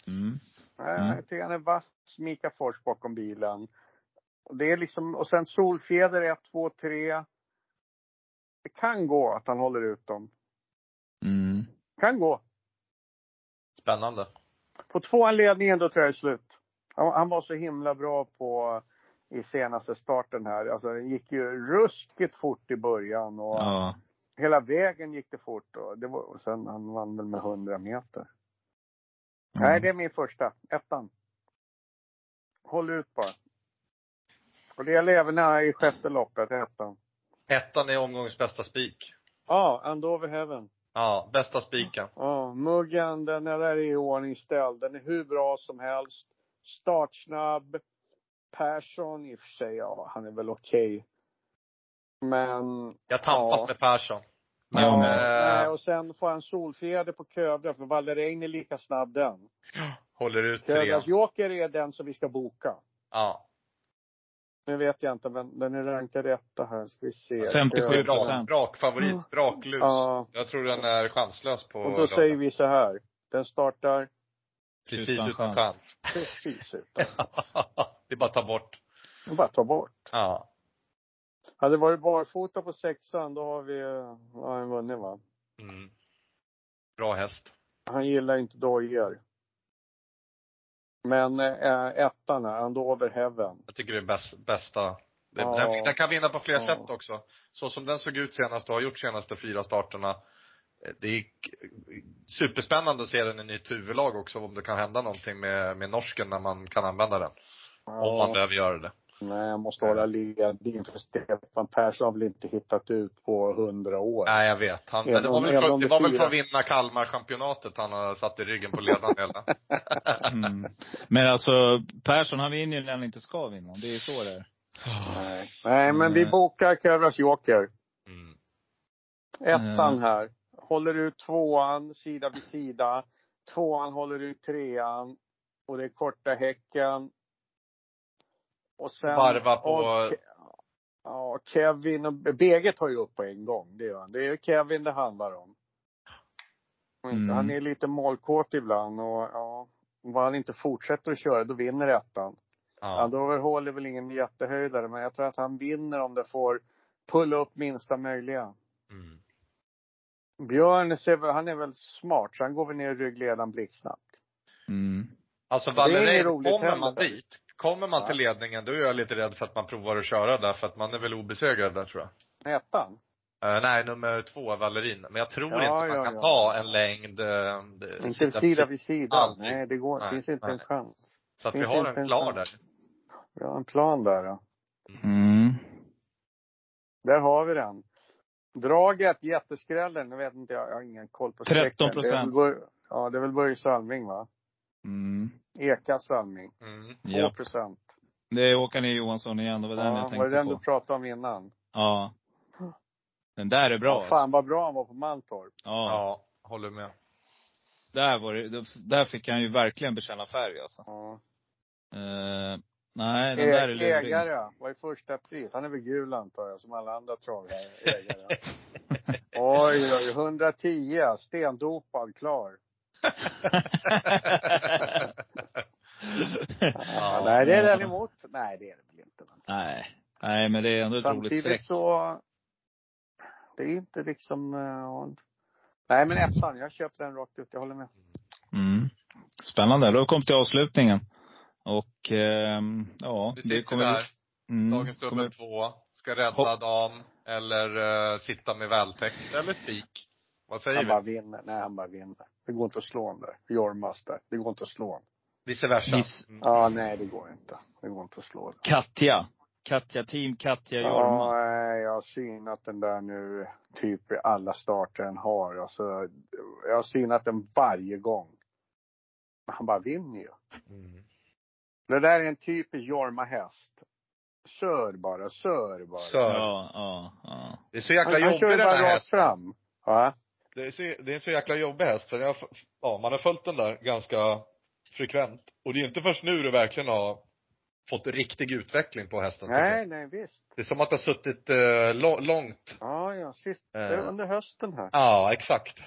Mm. Nej, Mm. Jag tycker han är vass. Mika Fors bakom bilen. Och det är liksom, och sen Solfjäder 1, 2, 3. Det kan gå att han håller ut dem. Mm. Kan gå. Spännande. På tvåan ledningen, då tror jag det är slut. Han, han var så himla bra på i senaste starten här. Alltså det gick ju ruskigt fort i början och Ja. hela vägen gick det fort och, det var, och sen han vann väl med 100 meter. Nej, det är min första. Ettan. Håll ut bara. Och det gäller även i sjätte loppet, ettan. Ettan är omgångens bästa spik. Ja, Andover Heaven. Ja, bästa spiken. Ja, muggen, den är där i ordning ställd. Den är hur bra som helst. Startsnabb. Persson i och för sig, ja, han är väl okej. Men, Jag tampas Ja. med Persson. Men, Ja, nej, eh, och sen får han solfjäder på Kövra, för Vallerein är lika snabb den. håller ut tre. Kövras Joker är den som vi ska boka. Ja. Nu vet jag inte, men den är rankad etta här. Ska vi se. 57 Kövra. Brak, procent. brakfavorit, braklus. Ja. Jag tror den är chanslös på Och då lördag. säger vi så här. Den startar Precis Utan utan, chans. precis utan. det är bara att ta bort. Det är bara att ta bort. Ja. Hade det varit barfota på sexan, då har vi, ja, han vunnit va? Mm. Bra häst. Han gillar inte dojor. Men äh, ettan är Andover Heaven. Jag tycker det är bäst, bästa. Det, Ja. den, den kan vinna på fler Ja. sätt också. Så som den såg ut senast och har gjort senaste fyra starterna. Eh, Det är superspännande att se den i nytt huvudlag också, om det kan hända någonting med, med norsken när man kan använda den. Om man behöver göra det. Nej, jag måste hålla ledning för Stefan Persson har väl inte hittat ut på hundra år. Nej, jag vet. Han, Även men det var, om- väl för, det var väl för att vinna Kalmar-championatet han har satt i ryggen på ledaren hela. Mm. Men alltså, Persson han vinner ju när han inte ska vinna. Det är ju så det är. Nej. Nej, men vi Nej. bokar Kövras Joker. Mm. Ettan Mm. här. Håller ut tvåan sida vid sida. Tvåan håller ut trean. Och det är korta häcken. Och sen. Varva på- och Ja, Kevin och BG tar ju upp på en gång. Det gör han. Det är Kevin det handlar om. Mm. Han är lite målkåt ibland och ja. Om han inte fortsätter att köra, då vinner ettan. Ja. Andover Hall är väl ingen jättehöjdare, men jag tror att han vinner om det får pulla upp minsta möjliga. Mm. Björn, ser väl- han är väl smart, så han går väl ner i ryggledaren blixtsnabbt. Mm. Alltså roligt kommer heller. man dit, kommer man Ja. till ledningen, då är jag lite rädd för att man provar att köra där, för att man är väl obesegrad där tror jag. Ettan? Eh, nej, nummer två, Vallerin. Men jag tror Ja, inte man ja, kan ja. ta en längd eh, Inte sida vid sida. Aldrig. Nej, det går Nej, finns inte nej. en chans. Så att vi finns har inte en en klar där. chans. Vi har en plan där då. Mm. Där har vi den. Draget, jätteskrällen, nu vet inte jag, jag har ingen koll på 13 strecken. Det är väl Bör- Ja, det är väl Börje Salming va? Mm. Eka Salming. Mm. 2 Ja. procent. Det är Håkan E Johansson igen. Det var den jag Ja, tänkte var det den på. du pratade om innan? Ja. Den där är bra. Ja, fan vad bra han var på Mantorp. Ja. Ja, håller med. Där var det, där fick han ju verkligen bekänna färg alltså. Ja. Eh, nej, den där är lurig. ägare, vad är första pris? Han är väl gul antar jag, som alla andra travare. Ägare. oj, oj, 110, stendopad, klar. Ja, nej, det är den emot. Nej, det är det väl inte. Nej. Nej, men det är ändå ett roligt streck. Samtidigt så, det är inte liksom, eh, nej men ettan, jag köper den rakt ut, jag håller med. Mm. Spännande. Då kom till avslutningen. Och, ehm, ja. Du sitter kommer där, Mm, dagens kommer- dubbel två, ska rädda Hopp. dam, eller eh, sitta med vältäckt, eller spik. Vad säger Han vi? bara vinner, nej han bara vinner. Det går inte att slå honom där. Jormas där, det går inte att slå honom. Vice versa. Viss- Mm. Ja, nej det går inte. Det går inte att slå honom. Katja. Katja, team Katja Ja, Jorma. nej, jag har synat den där nu, typ i alla starter den har. Alltså, jag har synat den varje gång. Men han bara vinner ju. Mm. Det där är en typisk Jorma-häst. Kör bara, kör bara. Så, Ja, ja, ja. det är så jäkla Han, han jobbig kör den här rakt hästen. fram. Ja. Det är, så, det är en så jäkla jobbig häst. För jag, ja, man har följt den där ganska frekvent. Och det är inte först nu du verkligen har fått riktig utveckling på hästen. Nej, nej visst. Det är som att det har suttit eh, lo- långt. Ja, ja, sist. Eh. Under hösten här. Ja, exakt.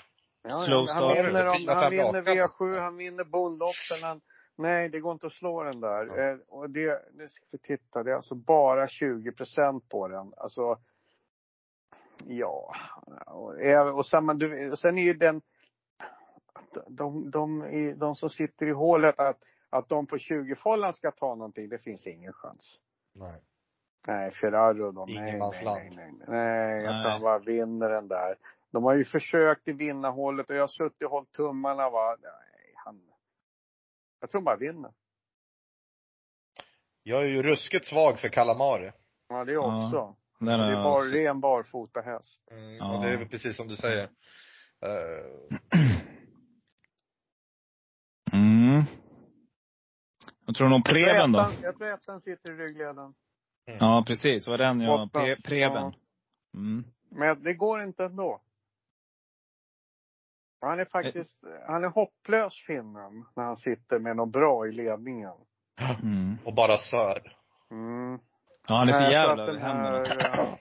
Ja, han vinner, han vinner raka. V7, han vinner bondloppen. Han, nej, det går inte att slå den där. Ja. Eh, och det, nu ska vi titta, det är alltså bara 20 procent på den. Alltså, ja. Och, eh, och samma, du, sen är ju den, de, de, de, de som sitter i hålet, att, att de på 20-fållan ska ta någonting, det finns ingen chans. Nej. Nej, Ferraro då. Nej, nej, nej, nej, nej. Nej, jag tror han bara vinner den där. De har ju försökt i vinnarhållet och jag har suttit och hållit tummarna va. Nej. Jag tror han bara vinner. Jag är ju ruskigt svag för Calamari. Ja, det är Ja. också. Den Det har är jag bara sett. ren barfota häst. Mm, Ja. Och det är väl precis som du säger. Eh, Mm. Jag tror nog Jag Preben då. Jag tror ettan sitter i ryggledaren. Ja, precis. Det var den jag, Pre- Preben. ja. Mm. Men det går inte ändå. Han är faktiskt, han är hopplös finnen när han sitter med något bra i ledningen. Mm. och bara sör. Mm. Ja, han är för jävla över händerna. här, eh,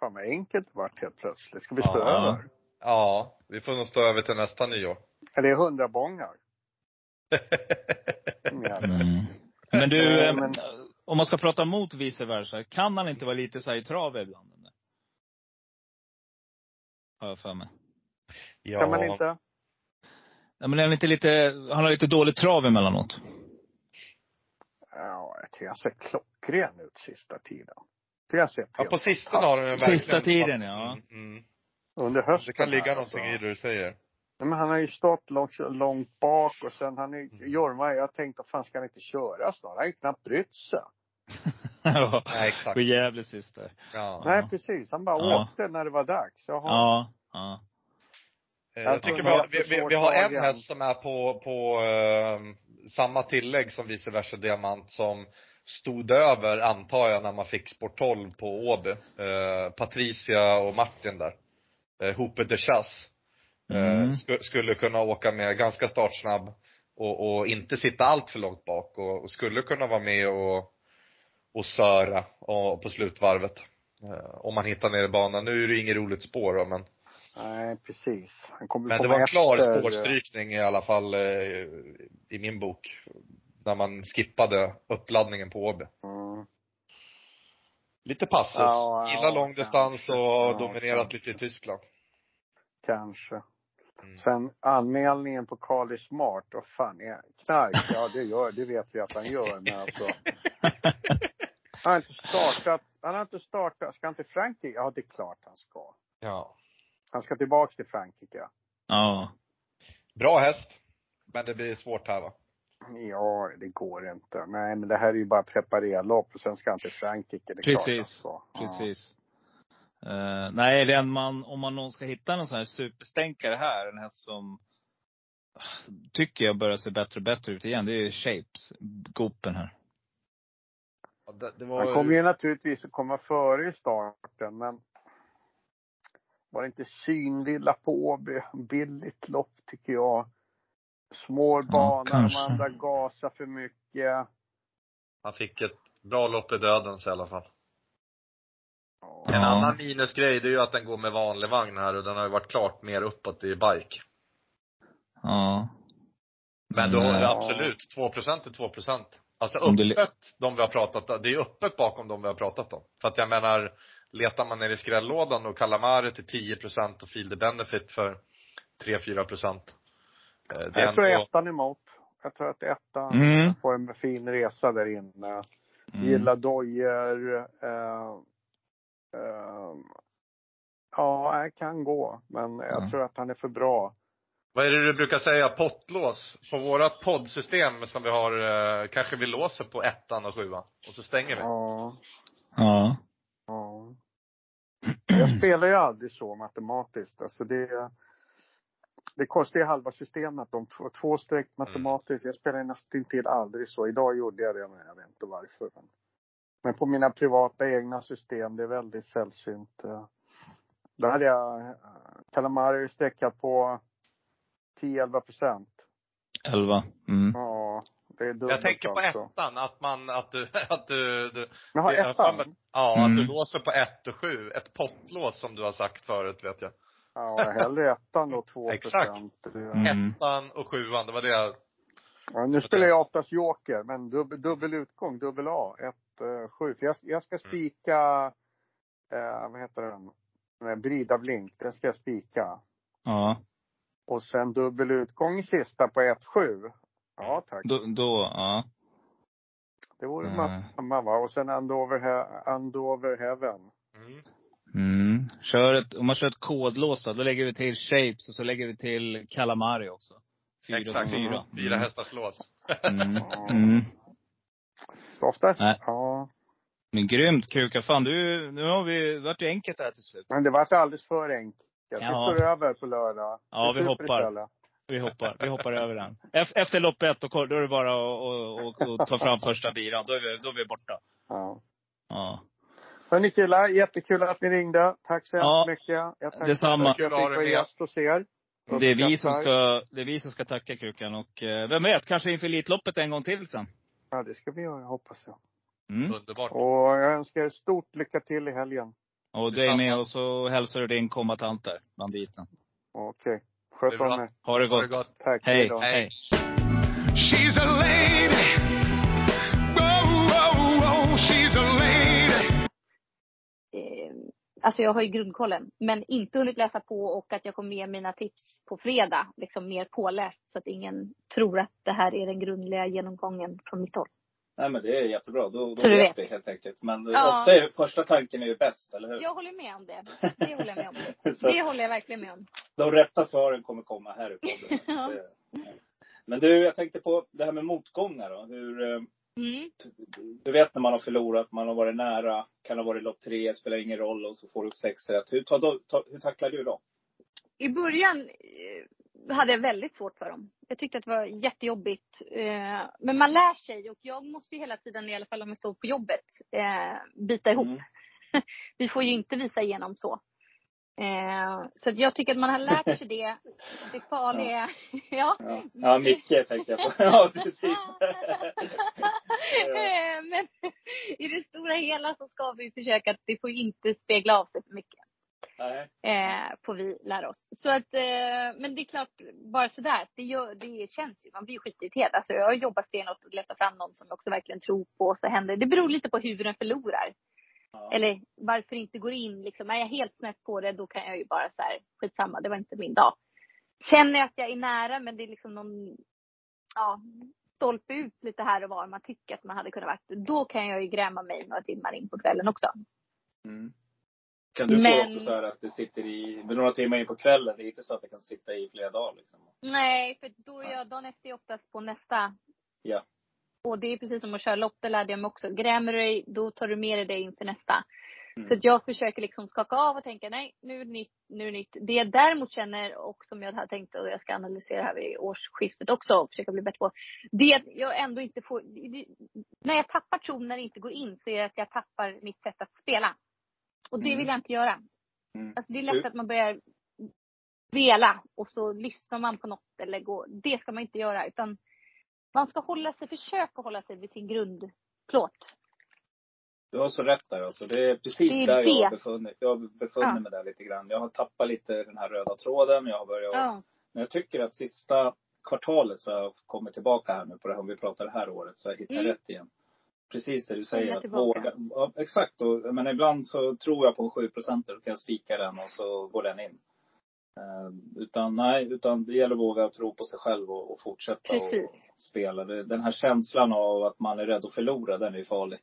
Fan vad enkelt det vart helt plötsligt. Ska vi Ja. stå över? Ja, vi får nog stå över till nästa nyår. Eller hundra bångar. Mer. Mm. Men du, Nej, eh, men- om man ska prata mot vice versa, kan han inte vara lite så här i trav ibland? Har jag för mig. ja. Kan man inte? Ja, men är han inte lite, han har lite dålig trav emellanåt. Ja, jag tycker han ser klockren ut sista tiden. Jag tycker han ser Ja, på sistone har ju verkligen... Sista tiden, ja. Mm, mm. Under hösten. Det kan ligga här, någonting alltså. i det du säger. Nej, men han har ju stått långt, långt bak och sen han Mm. är, Jorma, jag tänkte, fan ska han inte köra snart? Han har ju knappt brytt sig. Ja. Nej, exakt. På Gävle sist där. Ja. Nej, precis. Han bara Ja. åkte när det var dags. Jaha. Ja. Ja. Eh, Jag Jag tycker tror vi vi, vi, har en häst som är på, på eh, samma tillägg som vice versa diamant som stod över, antar jag, när man fick sport 12 på Åby. Eh, Patricia och Martin där. Eh, Hooper de Chasse. Eh, Mm. sku, skulle kunna åka med ganska startsnabb och, och inte sitta allt för långt bak och, och skulle kunna vara med och, och söra och, på slutvarvet. Eh, om man hittar ner i banan. Nu är det inget roligt spår då, men Nej, precis. Han kommer men det var en klar efter. spårstrykning i alla fall eh, i min bok. När man skippade uppladdningen på Åby. Mm. Lite passus. Ja, Gillar ja, långdistans kanske. och Ja, dominerat kanske. lite i Tyskland. Kanske. Mm. Sen anmälningen på Carly Smart, och fan, är knark, ja det gör, det vet vi att han gör, men alltså. Han har inte startat, han har inte startat, ska han till Frankrike? Ja det är klart han ska. Ja. Han ska tillbaks till Frankrike. Ja. Bra häst. Men det blir svårt här va? Ja, det går inte. Nej, men det här är ju bara preparerlopp och sen ska han till Frankrike. Det är klart han Precis. ska. Ja. Precis. Eh, nej, den man, om man någon ska hitta någon sån här superstänkare här, en häst som ah, tycker jag börjar se bättre och bättre ut igen, det är Shapes, Gopen här. Ja, det, det var Han kommer ju naturligtvis att komma före i starten, men var det inte synvilla på Åby? Billigt lopp tycker jag. Små bana, de kanske. andra gasar för mycket. Han fick ett bra lopp i dödens i alla fall. Ja. En Ja. annan minusgrej det är ju att den går med vanlig vagn här och den har ju varit klart mer uppåt i bike. Ja. Men då har det absolut, 2% är 2%. Alltså Om det- öppet, de vi har pratat det är öppet bakom de vi har pratat om. För att jag menar, letar man ner i skrällådan och Calamari till 10% och Field the Benefit för 3-4%. Eh, Det är Jag tror ändå, ettan emot. Jag tror att ettan Mm. får en fin resa där inne. Mm. Gillar dojor. Eh, eh, ja, det kan gå. Men jag Ja. tror att han är för bra. Vad är det du brukar säga, pottlås? På vårat poddsystem som vi har, eh, kanske vi låser på ettan och sjuan. Och så stänger vi. Ja. Ja. ja. Jag spelar ju aldrig så matematiskt. Alltså det, det kostar ju halva systemet. De två, två streck matematiskt. Jag spelar nästan till aldrig så. Idag gjorde jag det, men jag vet inte varför. Men, men på mina privata egna system, det är väldigt sällsynt. eh. Där hade jag eh, Calamari sträckat på 10-11 procent. 11. Mm. Ja, det är dubbelt Jag tänker på alltså. ettan, att man, att du, att du, du Jaha, ettan? mig- Ja, Mm. att du låser på ett och sju. Ett pottlås som du har sagt förut vet jag. Ja, hellre ettan då, 2 Exakt. procent. Mm. Ettan och sjuan, det var det jag, Ja, nu spelar jag oftast joker, men dubbel, dubbel utgång, dubbel A, 1, 7. För jag, jag ska spika, eh, vad heter den, Brida Blink, den ska jag spika. Ja. Och sen dubbel utgång i sista på 1, 7. Ja tack. Då, då, ja. Det vore Mm. mamma va. Och sen Andover, He- Andover Heaven. Mm. Mm. Kör ett, om man kör ett kodlås då, då lägger vi till shapes och så lägger vi till calamari också. Fyra Exakt. fyra. Fyra hästars lås. Mm. Mm. Oftast, Nej. ja. Men grymt Kruka. Fan du, nu har vi, det vart ju enkelt här till slut. Men det var så alldeles för enkelt. Vi Ja. står över på lördag. Ja, vi hoppar. Vi hoppar, vi hoppar över den. Ef- Efter lopp ett, då, då är det bara att, ta fram första biran. Då är vi, då är vi borta. Ja. Ja. Hörni killar, jättekul att ni ringde. Tack så hemskt Ja, mycket. Jag tackar detsamma. för att jag fick vara gäst hos er. Det är, vi som ska, det är vi som ska tacka Krukan. Och eh, vem vet, kanske inför Elitloppet en gång till sen. Ja, det ska vi göra, hoppas jag. Mm. Underbart. Och jag önskar er stort lycka till i helgen. Och du är med och så hälsar du din kombatant där, banditen. Okej. Det Sköt om er. Ha det gott. gott. Tack. Hej. Hej. She's a lady. Whoa, whoa, whoa, she's a lady. eh, alltså jag har ju grundkollen, men inte hunnit läsa på och att jag kommer ge mina tips på fredag, liksom mer påläst så att ingen tror att det här är den grundliga genomgången från mitt håll. Nej men det är jättebra. Då, då Så vet vet. vi helt enkelt. Men Ja. ofta är första tanken är ju bäst, eller hur? Jag håller med om det. Det håller jag med om. Så Det håller jag verkligen med om. de rätta svaren kommer komma här i podden. Ja. Det- Men du, jag tänkte på det här med motgångar då. Hur, eh, Mm. du vet när man har förlorat, man har varit nära, kan ha varit lopp tre, spelar ingen roll och så får du sex rätt. Hur, tar, du- tar, hur tacklar du då? I början eh, hade jag väldigt svårt för dem. Jag tyckte att det var jättejobbigt. Eh, men man lär sig och jag måste ju hela tiden, i alla fall om jag står på jobbet, eh, bita ihop. Mm. Vi får ju inte visa igenom så. Eh, så jag tycker att man har lärt sig det. Det farliga. Ja. Ja, ja Micke tänkte jag på. Ja, precis. Men i det stora hela så ska vi försöka att det får inte spegla av sig för mycket. Eh, får vi lära oss. Så att, eh, men det är klart, bara sådär, det, gör, det känns ju, man blir ju skitirriterad. Alltså jag har jobbat stenhårt och letat fram någon som jag också verkligen tror på och så händer det. beror lite på hur den förlorar. Ja. Eller varför inte går in liksom. Är jag helt snett på det, då kan jag ju bara så här, skitsamma, det var inte min dag. Känner jag att jag är nära, men det är liksom någon, ja, stolpe ut lite här och var man tycker att man hade kunnat vara. Då kan jag ju gräma mig några timmar in på kvällen också. Mm. Kan du få Men- också så här att det sitter i, några timmar in på kvällen, det är inte så att det kan sitta i flera dagar liksom? Nej, för då är jag dagen efter oftast på nästa. Ja. Och det är precis som att köra lopp, det lärde jag mig också. Grämer du dig, då tar du med dig det inför nästa. Mm. Så att jag försöker liksom skaka av och tänka, nej, nu är det nytt, nu är det nytt. Det jag däremot känner och som jag hade tänkt och jag ska analysera här vid årsskiftet också och försöka bli bättre på. Det är att jag ändå inte får, det, när jag tappar tron när det inte går in så är det att jag tappar mitt sätt att spela. Och det Mm. vill jag inte göra. Mm. Alltså det är lätt att man börjar vela och så lyssnar man på något eller går. Det ska man inte göra utan man ska hålla sig, försöka hålla sig vid sin grundplåt. Du har så rätt där alltså. Det är precis Det är där jag har det. befunnit, jag har befunnit Ja. mig där lite grann. Jag har tappat lite den här röda tråden. Jag har börjat, Ja. men jag tycker att sista kvartalet så har jag kommit tillbaka här nu på det här, om vi pratar det här året, så jag hittar Mm. rätt igen. Precis det du säger, att våga. Ja, exakt, och, men ibland så tror jag på en 7 procent, då kan jag spika den och så går den in. Eh, utan nej, utan det gäller att våga tro på sig själv och, och fortsätta Precis. och spela. Den här känslan av att man är rädd att förlora, den är farlig.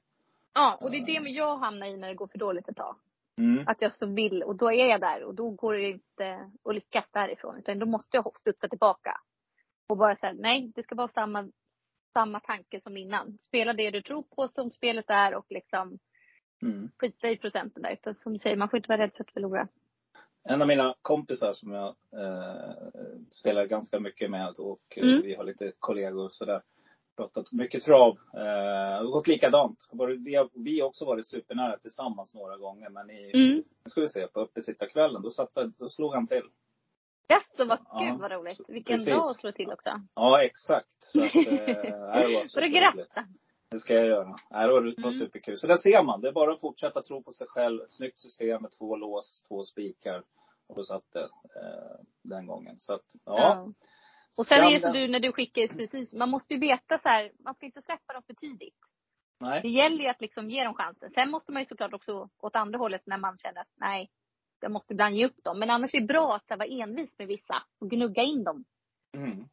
ja, och det är det jag hamnar i när det går för dåligt ett tag. Mm. Att jag så vill och då är jag där och då går det inte att lyckas därifrån. Utan då måste jag studsa tillbaka. Och bara säga nej, det ska vara samma, samma tanke som innan. Spela det du tror på som spelet är och liksom Mm. skita i procenten där. Utan som du säger, man får inte vara rädd för att förlora. En av mina kompisar som jag eh, spelar ganska mycket med och eh, Mm. vi har lite kollegor och sådär. Pratat mycket trav. Eh, gått likadant. Vi har vi har också varit supernära tillsammans några gånger men i, Mm. nu ska vi se, på uppesittarkvällen då, satte, då slog han till. Jaså, vad Ja, gud vad roligt. Vilken precis. dag att slå till också. Ja exakt. Så att, eh, det var superroligt. gratta? Det ska jag göra. Nej, det var, det var Mm. superkul. Så där ser man. Det är bara att fortsätta tro på sig själv. Snyggt system med två lås, två spikar. Och då satt det eh, den gången. Så att, ja. Ja. Och sen är det så den- du när du skickar, precis, man måste ju veta så här, man ska inte släppa dem för tidigt. Det Nej. gäller ju att liksom ge dem chansen. Sen måste man ju såklart också åt andra hållet när man känner att nej, jag måste ibland ge upp dem. Men annars är det bra att vara envis med vissa och gnugga in dem. Mm.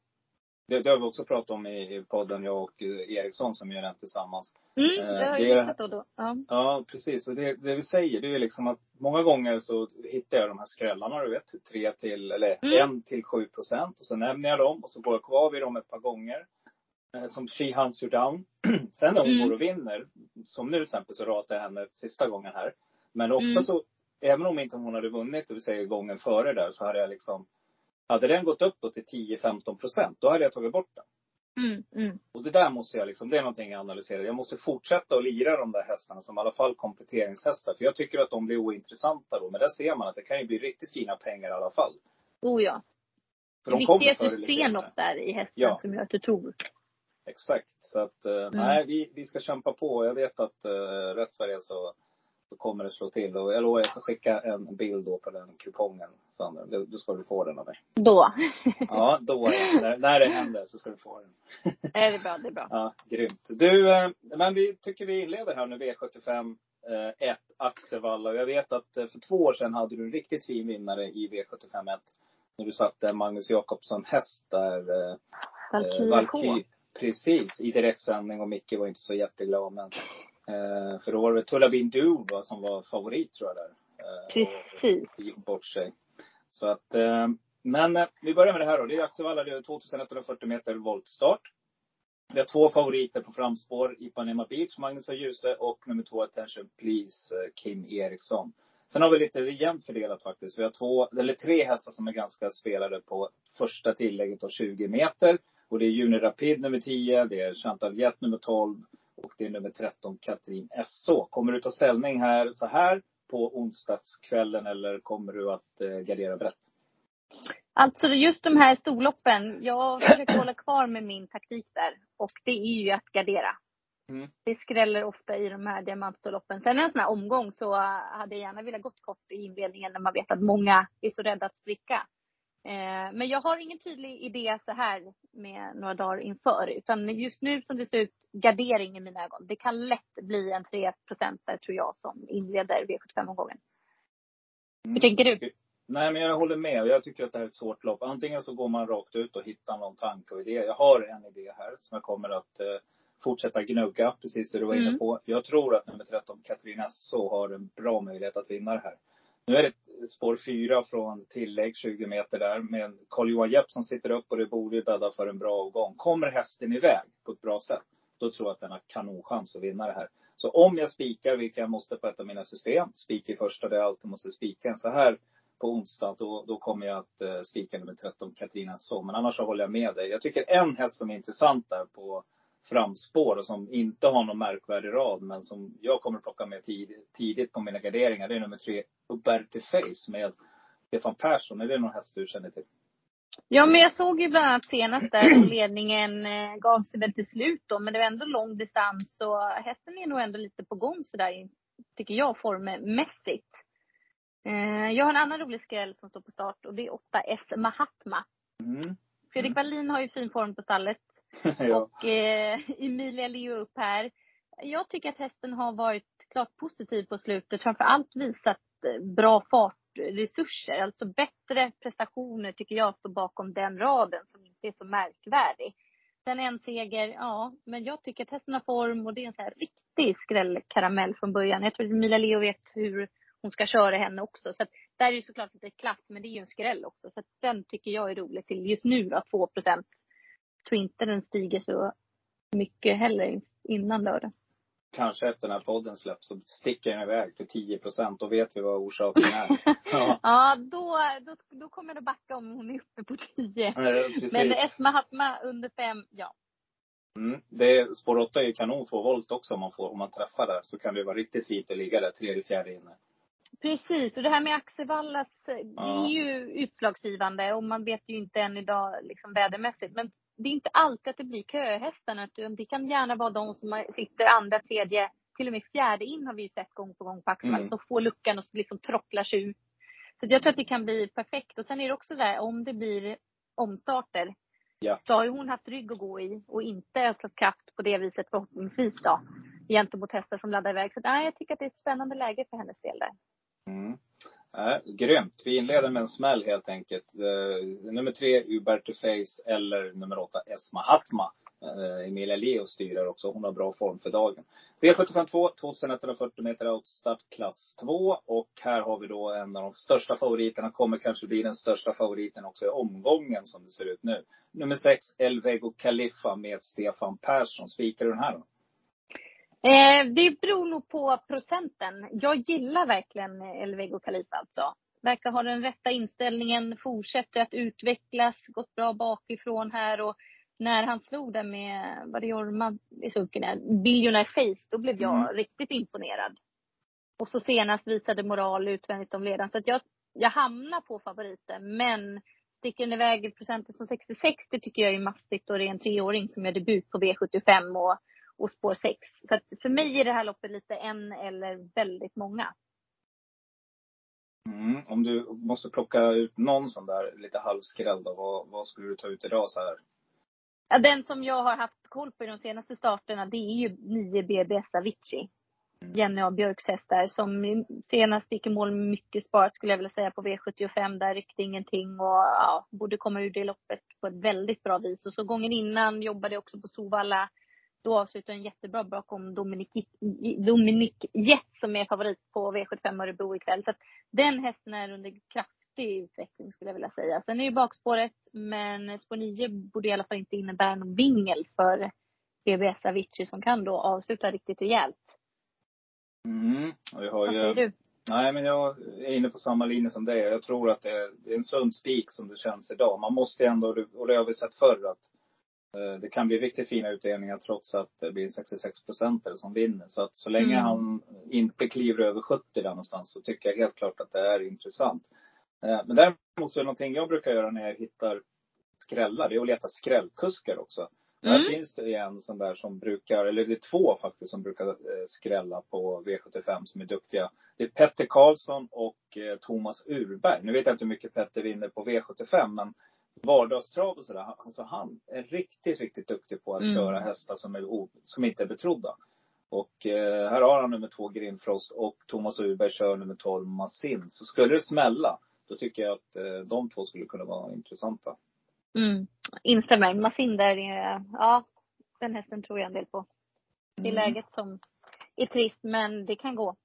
det, det har vi också pratat om i, i podden, jag och eh, Eriksson som gör den tillsammans. Mm, Eh, det har jag lyssnat då då. Ja. Ja, precis. Och det, det vi säger, det är liksom att många gånger så hittar jag de här skrällarna, du vet. Tre till, eller Mm. en till sju procent. Och så nämner jag dem och så går jag kvar vid dem ett par gånger. Eh, Som She Hunts You Down. Sen när hon Mm. går och vinner, som nu till exempel så ratade jag henne sista gången här. Men ofta Mm. så, även om inte hon hade vunnit, det vill säga gången före där, så hade jag liksom hade den gått upp då till 10-15 procent, då hade jag tagit bort den. Mm, mm. Och det där måste jag liksom, det är någonting jag analyserar. Jag måste fortsätta att lira de där hästarna som i alla fall kompletteringshästar. För jag tycker att de blir ointressanta då. Men där ser man att det kan ju bli riktigt fina pengar i alla fall. Oh ja. För Det de viktiga är att du ser något där i hästen Ja. som gör att du tror. Exakt. Så att, eh, nej, vi, vi ska kämpa på. Jag vet att uh, rätt Sverige så, så kommer det slå till. Och jag lovar, jag ska skicka en bild då på den kupongen, Sandra. Då då ska du få den av mig. Då. Ja, då, när, när det händer så ska du få den. är det bra, det är bra. Ja, grymt. Du, eh, men vi tycker vi inleder här nu V75 eh, 1 Axevalla. Och jag vet att eh, för två år sedan hade du en riktigt fin vinnare i V75 1. När du satte Magnus Jakobsson häst där. Eh, Valkyria K. Valky- Precis, i direktsändning och Micke var inte så jätteglad. Men, eh, för då var det Tullabin Du va, som var favorit tror jag där. Eh, Precis. och gick bort sig. Så att, eh, men eh, vi börjar med det här då. Det är Axevalla, det är 2140 meter voltstart. Vi har två favoriter på framspår. Ipanema Beach, Magnus och Djuse och nummer två Attention Please, eh, Kim Eriksson. Sen har vi lite jämnt fördelat faktiskt. Vi har två, eller tre hästar som är ganska spelade på första tillägget av 20 meter. Och det är Juni Rapid nummer 10, det är Chantal Jet nummer 12 och det är nummer 13 Katrin SO. Kommer du ta ställning här så här på onsdagskvällen eller kommer du att eh, gardera brett? Alltså just de här storloppen, jag försöker hålla kvar med min taktik där. Och det är ju att gardera. Mm. Det skräller ofta i de här diamantstorloppen. Sen en sån här omgång så hade jag gärna velat gått kort i inledningen när man vet att många är så rädda att spricka. Eh, men jag har ingen tydlig idé så här med några dagar inför. Utan just nu som det ser ut, gardering i mina ögon. Det kan lätt bli en 3 där tror jag som inleder V75-omgången. Hur tänker du? Nej, men jag håller med. Jag tycker att det här är ett svårt lopp. Antingen så går man rakt ut och hittar någon tanke och idé. Jag har en idé här som jag kommer att eh, fortsätta gnugga, precis det du var inne Mm. på. Jag tror att nummer 13, Katarina Så har en bra möjlighet att vinna det här. Nu är det spår fyra från tillägg, 20 meter där, med Carl-Johan Jepp som sitter upp och det borde ju bädda för en bra avgång. Kommer hästen iväg på ett bra sätt, då tror jag att den har kanonchans att vinna det här. Så om jag spikar, vilket jag måste på ett av mina system, spik i första där jag alltid måste spika en så här på onsdag, då, då kommer jag att eh, spika nummer 13, Katarina Så. Men annars så håller jag med dig. Jag tycker en häst som är intressant där på framspår och som inte har någon märkvärdig rad, men som jag kommer plocka med tidigt, tidigt på mina garderingar, det är nummer tre, Uberti Face med Stefan Persson. Är det någon häst du känner till? Ja, men jag såg ju bland annat senast där ledningen eh, gav sig väl till slut då. Men det var ändå lång distans och hästen är nog ändå lite på gång sådär, tycker jag, formmässigt. Eh, jag har en annan rolig skräll som står på start och det är 8S Mahatma. Mm. Fredrik Wallin har ju fin form på stallet. ja. Och eh, Emilia Leo upp här. Jag tycker att hästen har varit klart positiv på slutet. Framför allt visat eh, bra fartresurser. Alltså bättre prestationer tycker jag står bakom den raden som inte är så märkvärdig. Sen en seger, ja. Men jag tycker att hästen har form och det är en så här riktig skrällkaramell från början. Jag tror att Emilia Leo vet hur hon ska köra henne också. Så att där är det såklart lite klaff, men det är ju en skräll också. Så att den tycker jag är rolig till just nu då, 2 procent tror inte den stiger så mycket heller innan lördag. Kanske efter den här podden släpps så sticker den iväg till 10 procent. Då vet vi vad orsaken är. Ja. ja, då, då, då kommer att backa om hon är uppe på 10. Eh, Precis. Men Esma Hatma under 5, ja. Mm. Det spår 8 är ju kanon två volt också om man, får, om man träffar där. Så kan det vara riktigt fint att ligga där, tredje, fjärde inne. Precis, och det här med Axevallas, det Ja. är ju utslagsgivande och man vet ju inte än idag liksom vädermässigt. Men det är inte alltid att det blir köhästarna utan det kan gärna vara de som sitter andra, tredje, till och med fjärde in har vi ju sett gång på gång på Axevalla. Mm. Som får luckan och liksom trocklar sig ut. Så jag tror att det kan bli perfekt. Och sen är det också där, om det blir omstarter. Ja. Så har ju hon haft rygg att gå i och inte ödslat kraft på det viset förhoppningsvis då. Gentemot hästar som laddar iväg. Så nej, jag tycker att det är ett spännande läge för hennes del där. Mm. Äh, grymt. Vi inleder med en smäll helt enkelt. Uh, nummer tre, Uberto Face eller nummer åtta, Esma Hatma. Uh, Emilia Leo styrer också. Hon har bra form för dagen. V752, 2140 meter outstart klass 2. Och här har vi då en av de största favoriterna. Kommer kanske bli den största favoriten också i omgången som det ser ut nu. Nummer sex, Elvego Kaliffa med Stefan Persson. Spikar du den här då? Eh, det beror nog på procenten. Jag gillar verkligen Elvego Khalifa alltså. Verkar ha den rätta inställningen, fortsätter att utvecklas, gått bra bakifrån här och när han slog den med, vad det Jorma i sulken Billionaire Face, då blev jag Mm. riktigt imponerad. Och så senast visade moral utvändigt om ledaren. Så att jag, jag hamnar på favoriten. Men sticker den iväg i procenten som 66, det tycker jag är massigt och det är en treåring som gör debut på V75 och, och spår 6. Så att för mig är det här loppet lite en eller väldigt många. Mm. Om du måste plocka ut någon sån där lite halvskräll då, vad, vad skulle du ta ut idag så här? Ja, den som jag har haft koll på i de senaste starterna, det är ju 9 BB Avicii. Jenny A. Björks häst där, som senast gick i mål mycket sparat skulle jag vilja säga på V75. Där ryckte ingenting och ja, borde komma ur det loppet på ett väldigt bra vis. Och så gången innan jobbade jag också på Sovalla. Då avslutade den jättebra bakom Dominic, Dominic Jett som är favorit på V75 Örebro ikväll. Så att den hästen är under kraftig utveckling skulle jag vilja säga. Sen är ju bakspåret, men spår 9 borde i alla fall inte innebära någon vingel för BBS Avicii som kan då avsluta riktigt rejält. Mm. Och jag har Vad ju, säger du? Nej, men jag är inne på samma linje som dig. Jag tror att det är, det en sund spik som det känns idag. Man måste ändå, och det har vi sett förr, att det kan bli riktigt fina utdelningar trots att det blir 66 procentare som vinner. Så att så länge Mm. han inte kliver över 70 där någonstans så tycker jag helt klart att det är intressant. Eh, Men däremot så är det någonting jag brukar göra när jag hittar skrällar, det är att leta skrällkuskar också. Mm. Där finns det en sån där som brukar, eller det är två faktiskt som brukar eh, skrälla på V75 som är duktiga. Det är Petter Karlsson och eh, Thomas Urberg. Nu vet jag inte hur mycket Petter vinner på V75 men vardagstrav och sådär. Alltså han är riktigt, riktigt duktig på att Mm. köra hästar som, är, som inte är betrodda. Och eh, här har han nummer två Grimfrost och Thomas Urberg kör nummer 12 Massin. Så skulle det smälla, då tycker jag att eh, de två skulle kunna vara intressanta. Mm. Instämmer. Massin där är, ja, den hästen tror jag en del på. Det är Mm. läget som är trist, men det kan gå.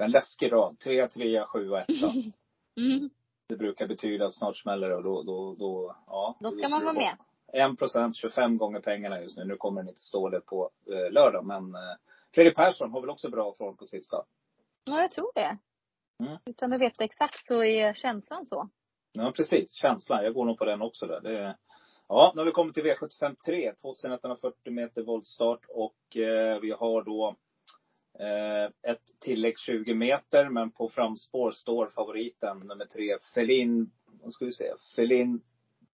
En läskig rad. 3, 3, 7 och 1. Mm. Det brukar betyda att snart smäller det och då, då, då, ja. Då ska man vara med. 1 procent, 25 gånger pengarna just nu. Nu kommer den inte stå det på eh, lördag, men eh, Fredrik Persson har väl också bra form på sista. Ja, jag tror det. Mm. Utan att veta exakt så är känslan så. Ja, precis. Känslan. Jag går nog på den också där. Det, ja, nu har vi kommit till V75 3. 2140 meter voltstart och eh, vi har då ett tillägg 20 meter, men på framspår står favoriten nummer tre, Felin, vad ska vi säga, Felin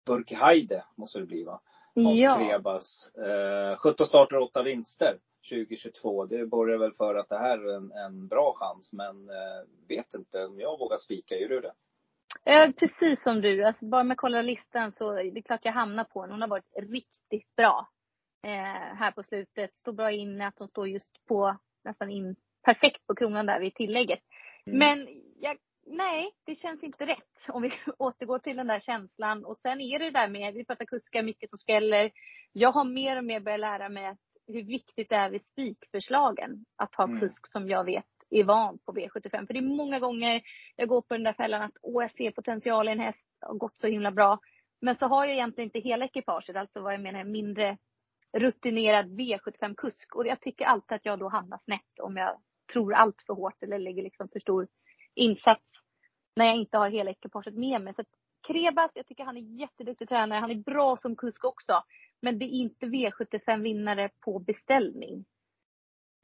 Burkheide måste det bli va? Hans Ja. Trebas. Eh, 17 starter, 8 vinster 2022. Det borgar väl för att det här är en, en bra chans, men eh, vet inte om jag vågar spika. Gör du det? Eh, precis som du. Alltså, bara med att kolla listan så det är klart jag hamnar på den. Hon har varit riktigt bra eh, här på slutet. Står bra inne, att hon står just på nästan in perfekt på kronan där vid tillägget. Mm. Men jag, nej, det känns inte rätt om vi återgår till den där känslan. Och sen är det där med, vi pratar kuskar mycket som skräller. Jag har mer och mer börjat lära mig hur viktigt det är vid spikförslagen att ha Mm. kusk som jag vet är van på V75. För det är många gånger jag går på den där fällan att åh, jag ser potential i en häst, har gått så himla bra. Men så har jag egentligen inte hela ekipaget, alltså vad jag menar en mindre rutinerad V75-kusk. Och jag tycker alltid att jag då hamnar snett om jag tror allt för hårt eller lägger liksom för stor insats när jag inte har hela ekipaget med mig. Så att Krebas, jag tycker han är jätteduktig tränare. Han är bra som kusk också. Men det är inte V75-vinnare på beställning.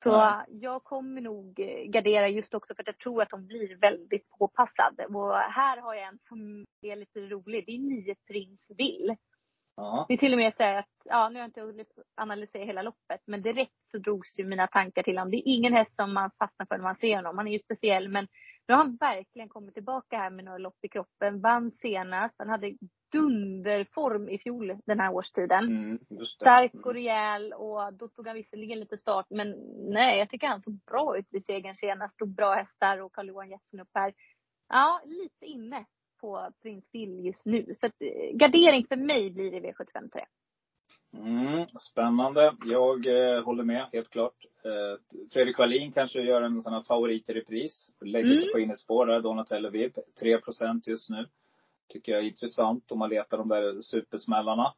Så Nej. jag kommer nog eh, gardera just också för att jag tror att de blir väldigt påpassade. Och här har jag en som är lite rolig. Det är nio Prins Bill. Ja. Det är till och med så att, ja nu har jag inte hunnit analysera hela loppet, men direkt så drogs ju mina tankar till honom. Det är ingen häst som man fastnar för när man ser honom. Han är ju speciell, men nu har han verkligen kommit tillbaka här med några lopp i kroppen. Vann senast. Han hade dunderform i fjol den här årstiden. Mm. Stark Mm. och rejäl och då tog han visserligen lite start, men nej, jag tycker han såg bra ut vid segern senast. Tog bra hästar och Carl-Johan Jeppsson upp här. ja, lite inne på Prins Bill just nu. Så att, eh, gardering för mig blir det V75 3. Mm, spännande. Jag eh, håller med, helt klart. Eh, Fredrik Wallin kanske gör en sån här favorit i repris. Lägger sig Mm. på innespår där, Donatello Vib. 3% just nu. Tycker jag är intressant om man letar de där supersmällarna.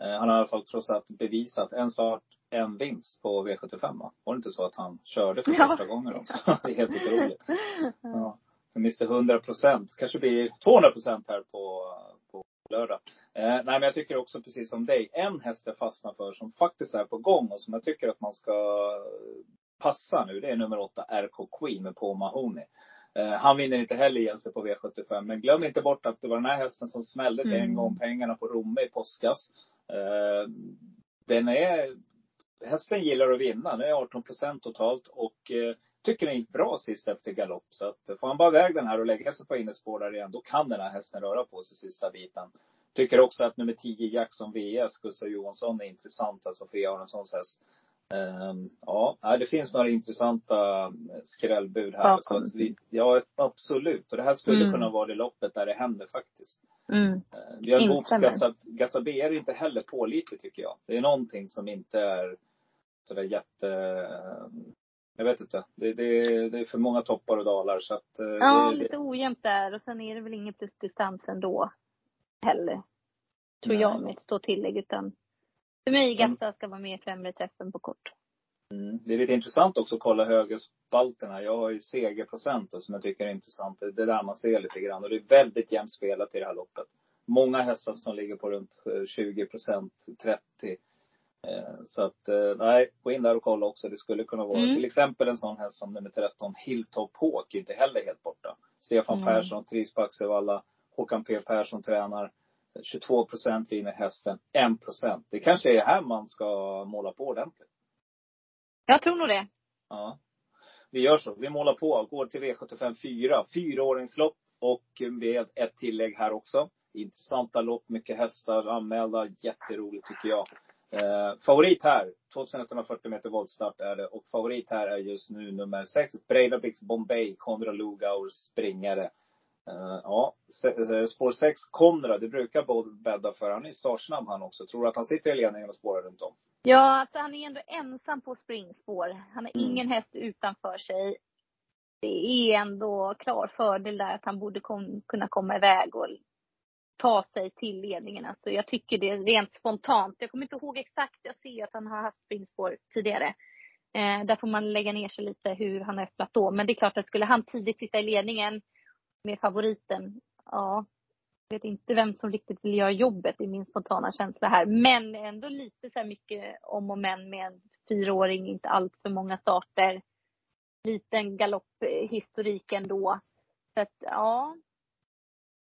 Eh, han har i alla fall trots allt bevisat en start, en vinst på V75 va? Var det inte så att han körde för Ja. första gången också? det är helt otroligt. Ja. Så Mr 100 procent. Kanske blir 200 procent här på, på lördag. Eh, nej, men jag tycker också precis som dig. En häst jag fastnar för som faktiskt är på gång och som jag tycker att man ska passa nu. Det är nummer åtta RK Queen med Paul Mahoney. Eh, han vinner inte heller igen sig på V75. Men glöm inte bort att det var den här hästen som smällde till en Mm. gång pengarna på Romme i påskas. Eh, den är, hästen gillar att vinna. Den är 18 procent totalt och eh, tycker den gick bra sist efter galopp. Så att får han bara iväg den här och lägga sig på innespår där igen, då kan den här hästen röra på sig sista biten. Tycker också att nummer 10 Jackson VS, Gustav Johansson, är intressant. Alltså Sofia Aronsons häst. Ehm, ja, det finns några intressanta eh, skrällbud här. Bakom. Så vi, ja, absolut. Och det här skulle Mm. kunna vara det loppet där det händer faktiskt. Mm. Eh, Björn Goops Instämmer. Gassa- Gassabé är inte heller pålitlig tycker jag. Det är någonting som inte är sådär jätte... eh, Jag vet inte. Det, det, det är för många toppar och dalar så att... eh, Ja, det, lite ojämnt där. Och sen är det väl ingen plusdistans ändå heller. Tror Nej. jag med ett stort tillägg. Utan för mig, Sen- Gassa ska vara med i främre träffen på kort. Mm. Det är lite intressant också att kolla högerspalterna. Jag har ju segerprocent som jag tycker är intressant. Det är där man ser lite grann. Och det är väldigt jämnt spelat i det här loppet. Många hästar som ligger på runt eh, 20 procent, 30. Eh, Så att, eh, nej, gå in där och kolla också. Det skulle kunna vara Mm. till exempel en sån häst som nummer 13, Hilltop Hawk, inte heller helt borta. Stefan Mm. Persson trivs på Axevalla. Håkan P Persson tränar. 22 procent vinner hästen. 1 procent. Det kanske är här man ska måla på ordentligt. Jag tror nog det. Ja. Vi gör så. Vi målar på. Går till V75 4. Fyraåringslopp. Och med ett tillägg här också. Intressanta lopp. Mycket hästar anmälda. Jätteroligt tycker jag. Eh, favorit här. 2140 meter voltstart är det. Och favorit här är just nu nummer 6. Breidablicks Bombay. Konrad Lugaurs springare. Eh, ja, eh, spår 6 Konrad. Det brukar både bädda för. Han är startsnabb han också. Tror du att han sitter i ledningen och spårar runt om? Ja, alltså han är ändå ensam på springspår. Han har Mm. ingen häst utanför sig. Det är ändå klar fördel där att han borde kom, kunna komma iväg och ta sig till ledningen. Alltså jag tycker det rent spontant. Jag kommer inte ihåg exakt. Jag ser ju att han har haft springspår tidigare. Eh, där får man lägga ner sig lite hur han har öppnat då. Men det är klart att skulle han tidigt sitta i ledningen med favoriten, ja. Jag vet inte vem som riktigt vill göra jobbet, i min spontana känsla här. Men ändå lite så här mycket om och men med en fyraåring, inte allt för många starter. Liten galopphistorik ändå. Så att, ja.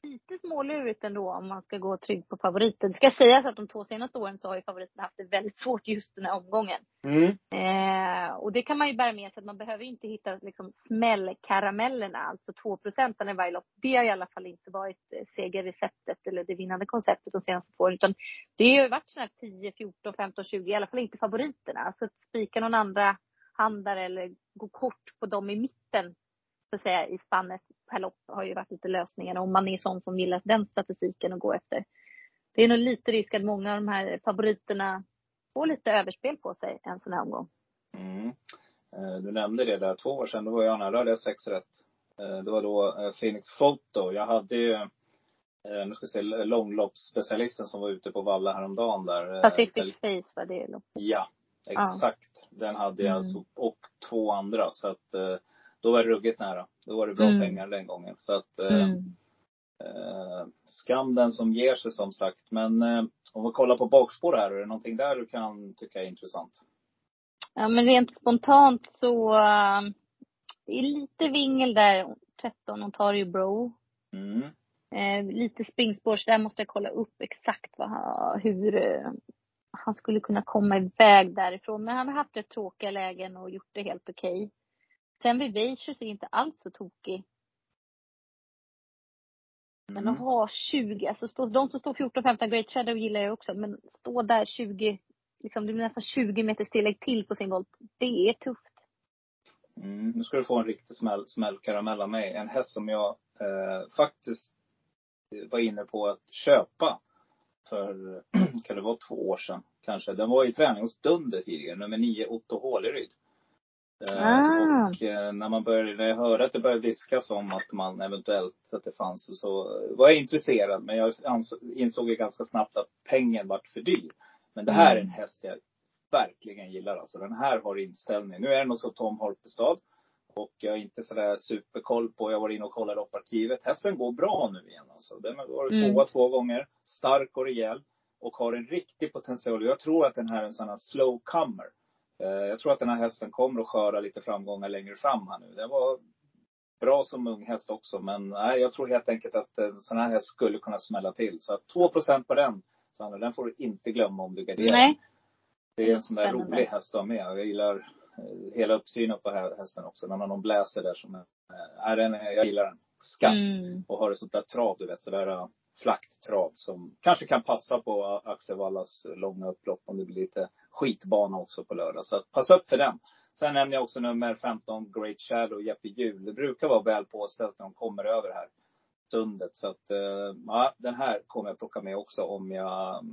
Lite smålurigt ändå om man ska gå trygg på favoriten. Det ska sägas att de två senaste åren så har ju favoriten haft det väldigt svårt just den här omgången. Mm. Eh, och det kan man ju bära med sig att man behöver inte hitta liksom smällkaramellerna, alltså 2 procenten i varje lopp. Det har i alla fall inte varit eh, segerreceptet eller det vinnande konceptet de senaste två åren. Utan det har ju varit sådana här 10, 14, 15, 20, i alla fall inte favoriterna. Alltså att spika någon andra handare eller gå kort på dem i mitten, så att säga, i spannet per lopp har ju varit lite lösningen. Om man är sån som gillar den statistiken att gå efter. Det är nog lite risk att många av de här favoriterna får lite överspel på sig en sån här omgång. Mm. Eh, Du nämnde det där, två år sedan, då var jag nära, det sex rätt. Eh, Det var då eh, Phoenix Photo. Jag hade ju, nu ska vi se, långloppsspecialisten som var ute på Valla häromdagen där. Pacific Face var det loppet. Ja, exakt. Den hade jag Mm. alltså, och två andra. Så att då var det ruggigt nära. Då var det bra Mm. pengar den gången. Så att eh, Mm. eh, skam den som ger sig som sagt. Men eh, om vi kollar på bakspår här, är det någonting där du kan tycka är intressant? Ja, men rent spontant så uh, det är lite vingel där. 13 Ontario Bro. Mm. Eh, lite springspår, så där måste jag kolla upp exakt vad han, hur eh, han skulle kunna komma iväg därifrån. Men han har haft rätt tråkiga lägen och gjort det helt okej. Sen Vivacious är inte alls så tokig. Men Mm. att ha 20, alltså stå, de som står 14-15 Great Shadow gillar jag också. Men stå där 20, liksom det blir nästan 20 meters tillägg till på sin volt. Det är tufft. Mm, nu ska du få en riktig smäll, smällkaramell av mig. En häst som jag eh, faktiskt var inne på att köpa för, kan det vara två år sedan kanske. Den var i träning hos Dunder tidigare, nummer nio Otto Håleryd. Eh, Ah. Och eh, när man började, när jag hörde att det började viskas om att man eventuellt, att det fanns, så var jag intresserad. Men jag insåg ju ganska snabbt att pengen vart för dyr. Men det här är en häst jag verkligen gillar alltså. Den här har inställning. Nu är den hos Tom Holpestad. Och jag är inte sådär superkoll på, jag var inne och kollade upp arkivet. Hästen går bra nu igen alltså. Den har varit Mm. tvåa två gånger. Stark och rejäl. Och har en riktig potential. Jag tror att den här är en sån här slow comer. Eh, Jag tror att den här hästen kommer att skörda lite framgångar längre fram här nu. Den var bra som ung häst också. Men nej, jag tror helt enkelt att en sån här häst skulle kunna smälla till. Så att 2% på den, Sandra, den får du inte glömma om du garderar. Nej. Det är en sån där Spännande. rolig häst att ha med. Jag gillar eh, hela uppsynen på hä- hästen också. När man bläser där som är, den, jag gillar den. Skatt. Mm. Och har ett sånt där trav, du vet. Sådär uh, flackt trav som kanske kan passa på Axel Wallas långa upplopp om det blir lite skitbana också på lördag. Så passa upp för den. Sen nämner jag också nummer 15, Great Shadow, Jeppe Hjul. Det brukar vara väl påställt när de kommer över här sundet. Så att, eh, ja, den här kommer jag plocka med också om jag,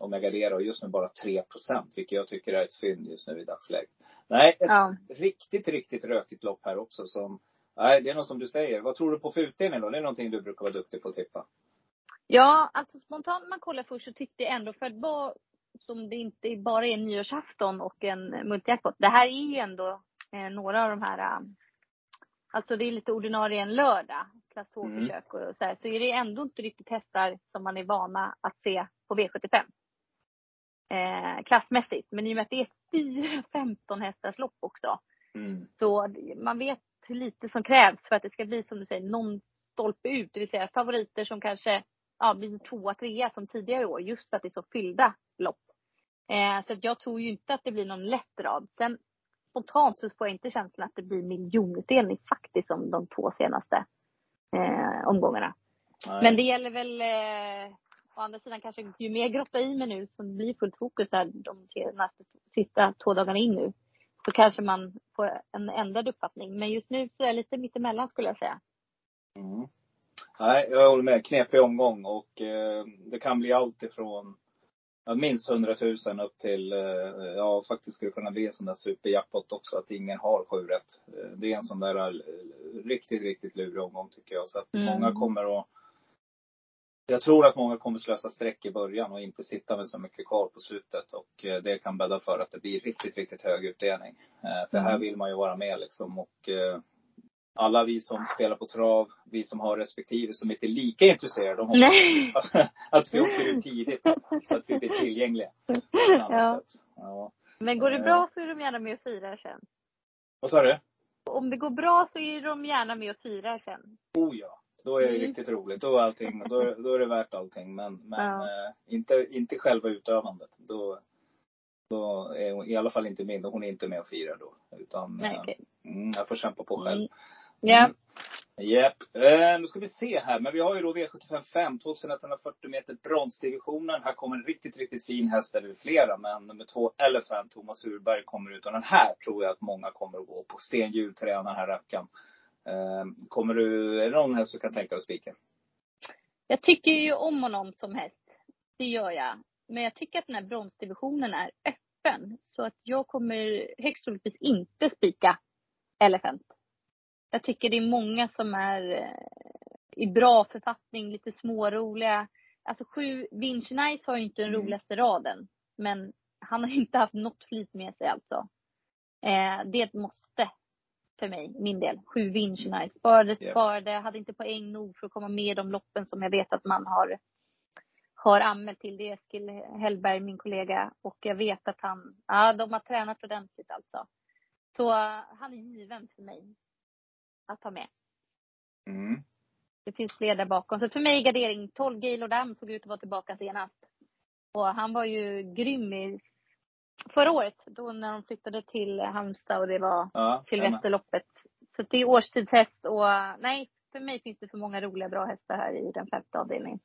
om jag garderar. Och just nu bara 3% vilket jag tycker är ett fynd just nu i dagsläget. Nej, ett Ja. riktigt, riktigt rökigt lopp här också som, nej, det är nog som du säger. Vad tror du på för utdelning då? Det är någonting du brukar vara duktig på att tippa. Ja, alltså spontant när man kollar först så tyckte jag ändå för att vara som det inte bara är nyårsafton och en multijackpot. Det här är ju ändå eh, några av de här, eh, alltså det är lite ordinarie en lördag, klass 2 Mm. och så här. Så är det ändå inte riktigt hästar som man är vana att se på V75. Eh, klassmässigt. Men i och med att det är fyra 15 hästars lopp också. Mm. Så man vet hur lite som krävs för att det ska bli som du säger, någon stolpe ut. Det vill säga favoriter som kanske ja, blir tvåa, trea som tidigare år. Just för att det är så fyllda lopp. Eh, så att jag tror ju inte att det blir någon lätt rad. Sen spontant så får jag inte känslan att det blir miljonutdelning faktiskt som de två senaste eh, omgångarna. Nej. Men det gäller väl eh, å andra sidan kanske ju mer grotta i mig nu som blir fullt fokus här de senaste, sista två dagarna in nu. Så kanske man får en ändrad uppfattning. Men just nu så är jag lite mittemellan skulle jag säga. Mm. Nej, jag håller med. Knepig omgång och eh, det kan bli allt ifrån minst 100 000 upp till, eh, ja faktiskt skulle kunna bli en sån där superjackpot också, att ingen har sju rätt. Eh, det är en sån där eh, riktigt, riktigt lurig omgång tycker jag. Så att Mm. många kommer att jag tror att många kommer slösa streck i början och inte sitta med så mycket kvar på slutet. Och eh, det kan bädda för att det blir riktigt, riktigt hög utdelning. För Mm. här vill man ju vara med liksom. Och alla vi som spelar på trav, vi som har respektive som inte är lika intresserade, de hoppas Nej. att vi åker ut tidigt. Så att vi blir tillgängliga. på ett annat Ja. sätt. Ja. Men går det bra så är de gärna med och firar sen. Vad sa du? Om det går bra så är de gärna med och firar sen. Oh ja. Då är det Mm. riktigt roligt. Då är, allting, då, är- då är det värt allting. Men, men Ja. eh, inte, inte själva utövandet. Då, då är hon i alla fall inte min. Hon är inte med och firar då. Utan Nej, eh, okej. mm, jag får kämpa på själv. Mm. Ja. Japp. Eh, nu ska vi se här. Men vi har ju då V75 5, 2140 meter bronsdivisionen. Här kommer en riktigt, riktigt fin häst, eller flera. Men nummer två, Elephant, Thomas Urberg kommer ut. Och den här tror jag att många kommer att gå på. Stenhjul tränar den här rackaren. Eh, kommer du, är det någon häst du kan tänka dig att spika? Jag tycker ju om honom som häst. Det gör jag. Men jag tycker att den här bronsdivisionen är öppen. Så att jag kommer högst troligtvis inte spika Elephant. Jag tycker det är många som är eh, i bra författning, lite småroliga. Alltså sju, Vinci Nice har ju inte den Mm. roligaste raden. Men han har inte haft något flit med sig alltså. Eh, det är ett måste för mig, min del. Sju Vinci Nice. Sparade, sparade, hade inte poäng nog för att komma med i de loppen som jag vet att man har har anmält till. Det Eskil Hellberg, min kollega. Och jag vet att han, ja de har tränat ordentligt alltså. Så han är given för mig. Att ha med. Mm. Det finns fler där bakom. Så för mig gardering 12 Gaylord Dam såg ut att vara tillbaka senast. Och han var ju grym i förra året. Då när de flyttade till Halmstad och det var Ja, Silvesterloppet. Så det är årstidshäst och nej, för mig finns det för många roliga bra hästar här i den femte avdelningen.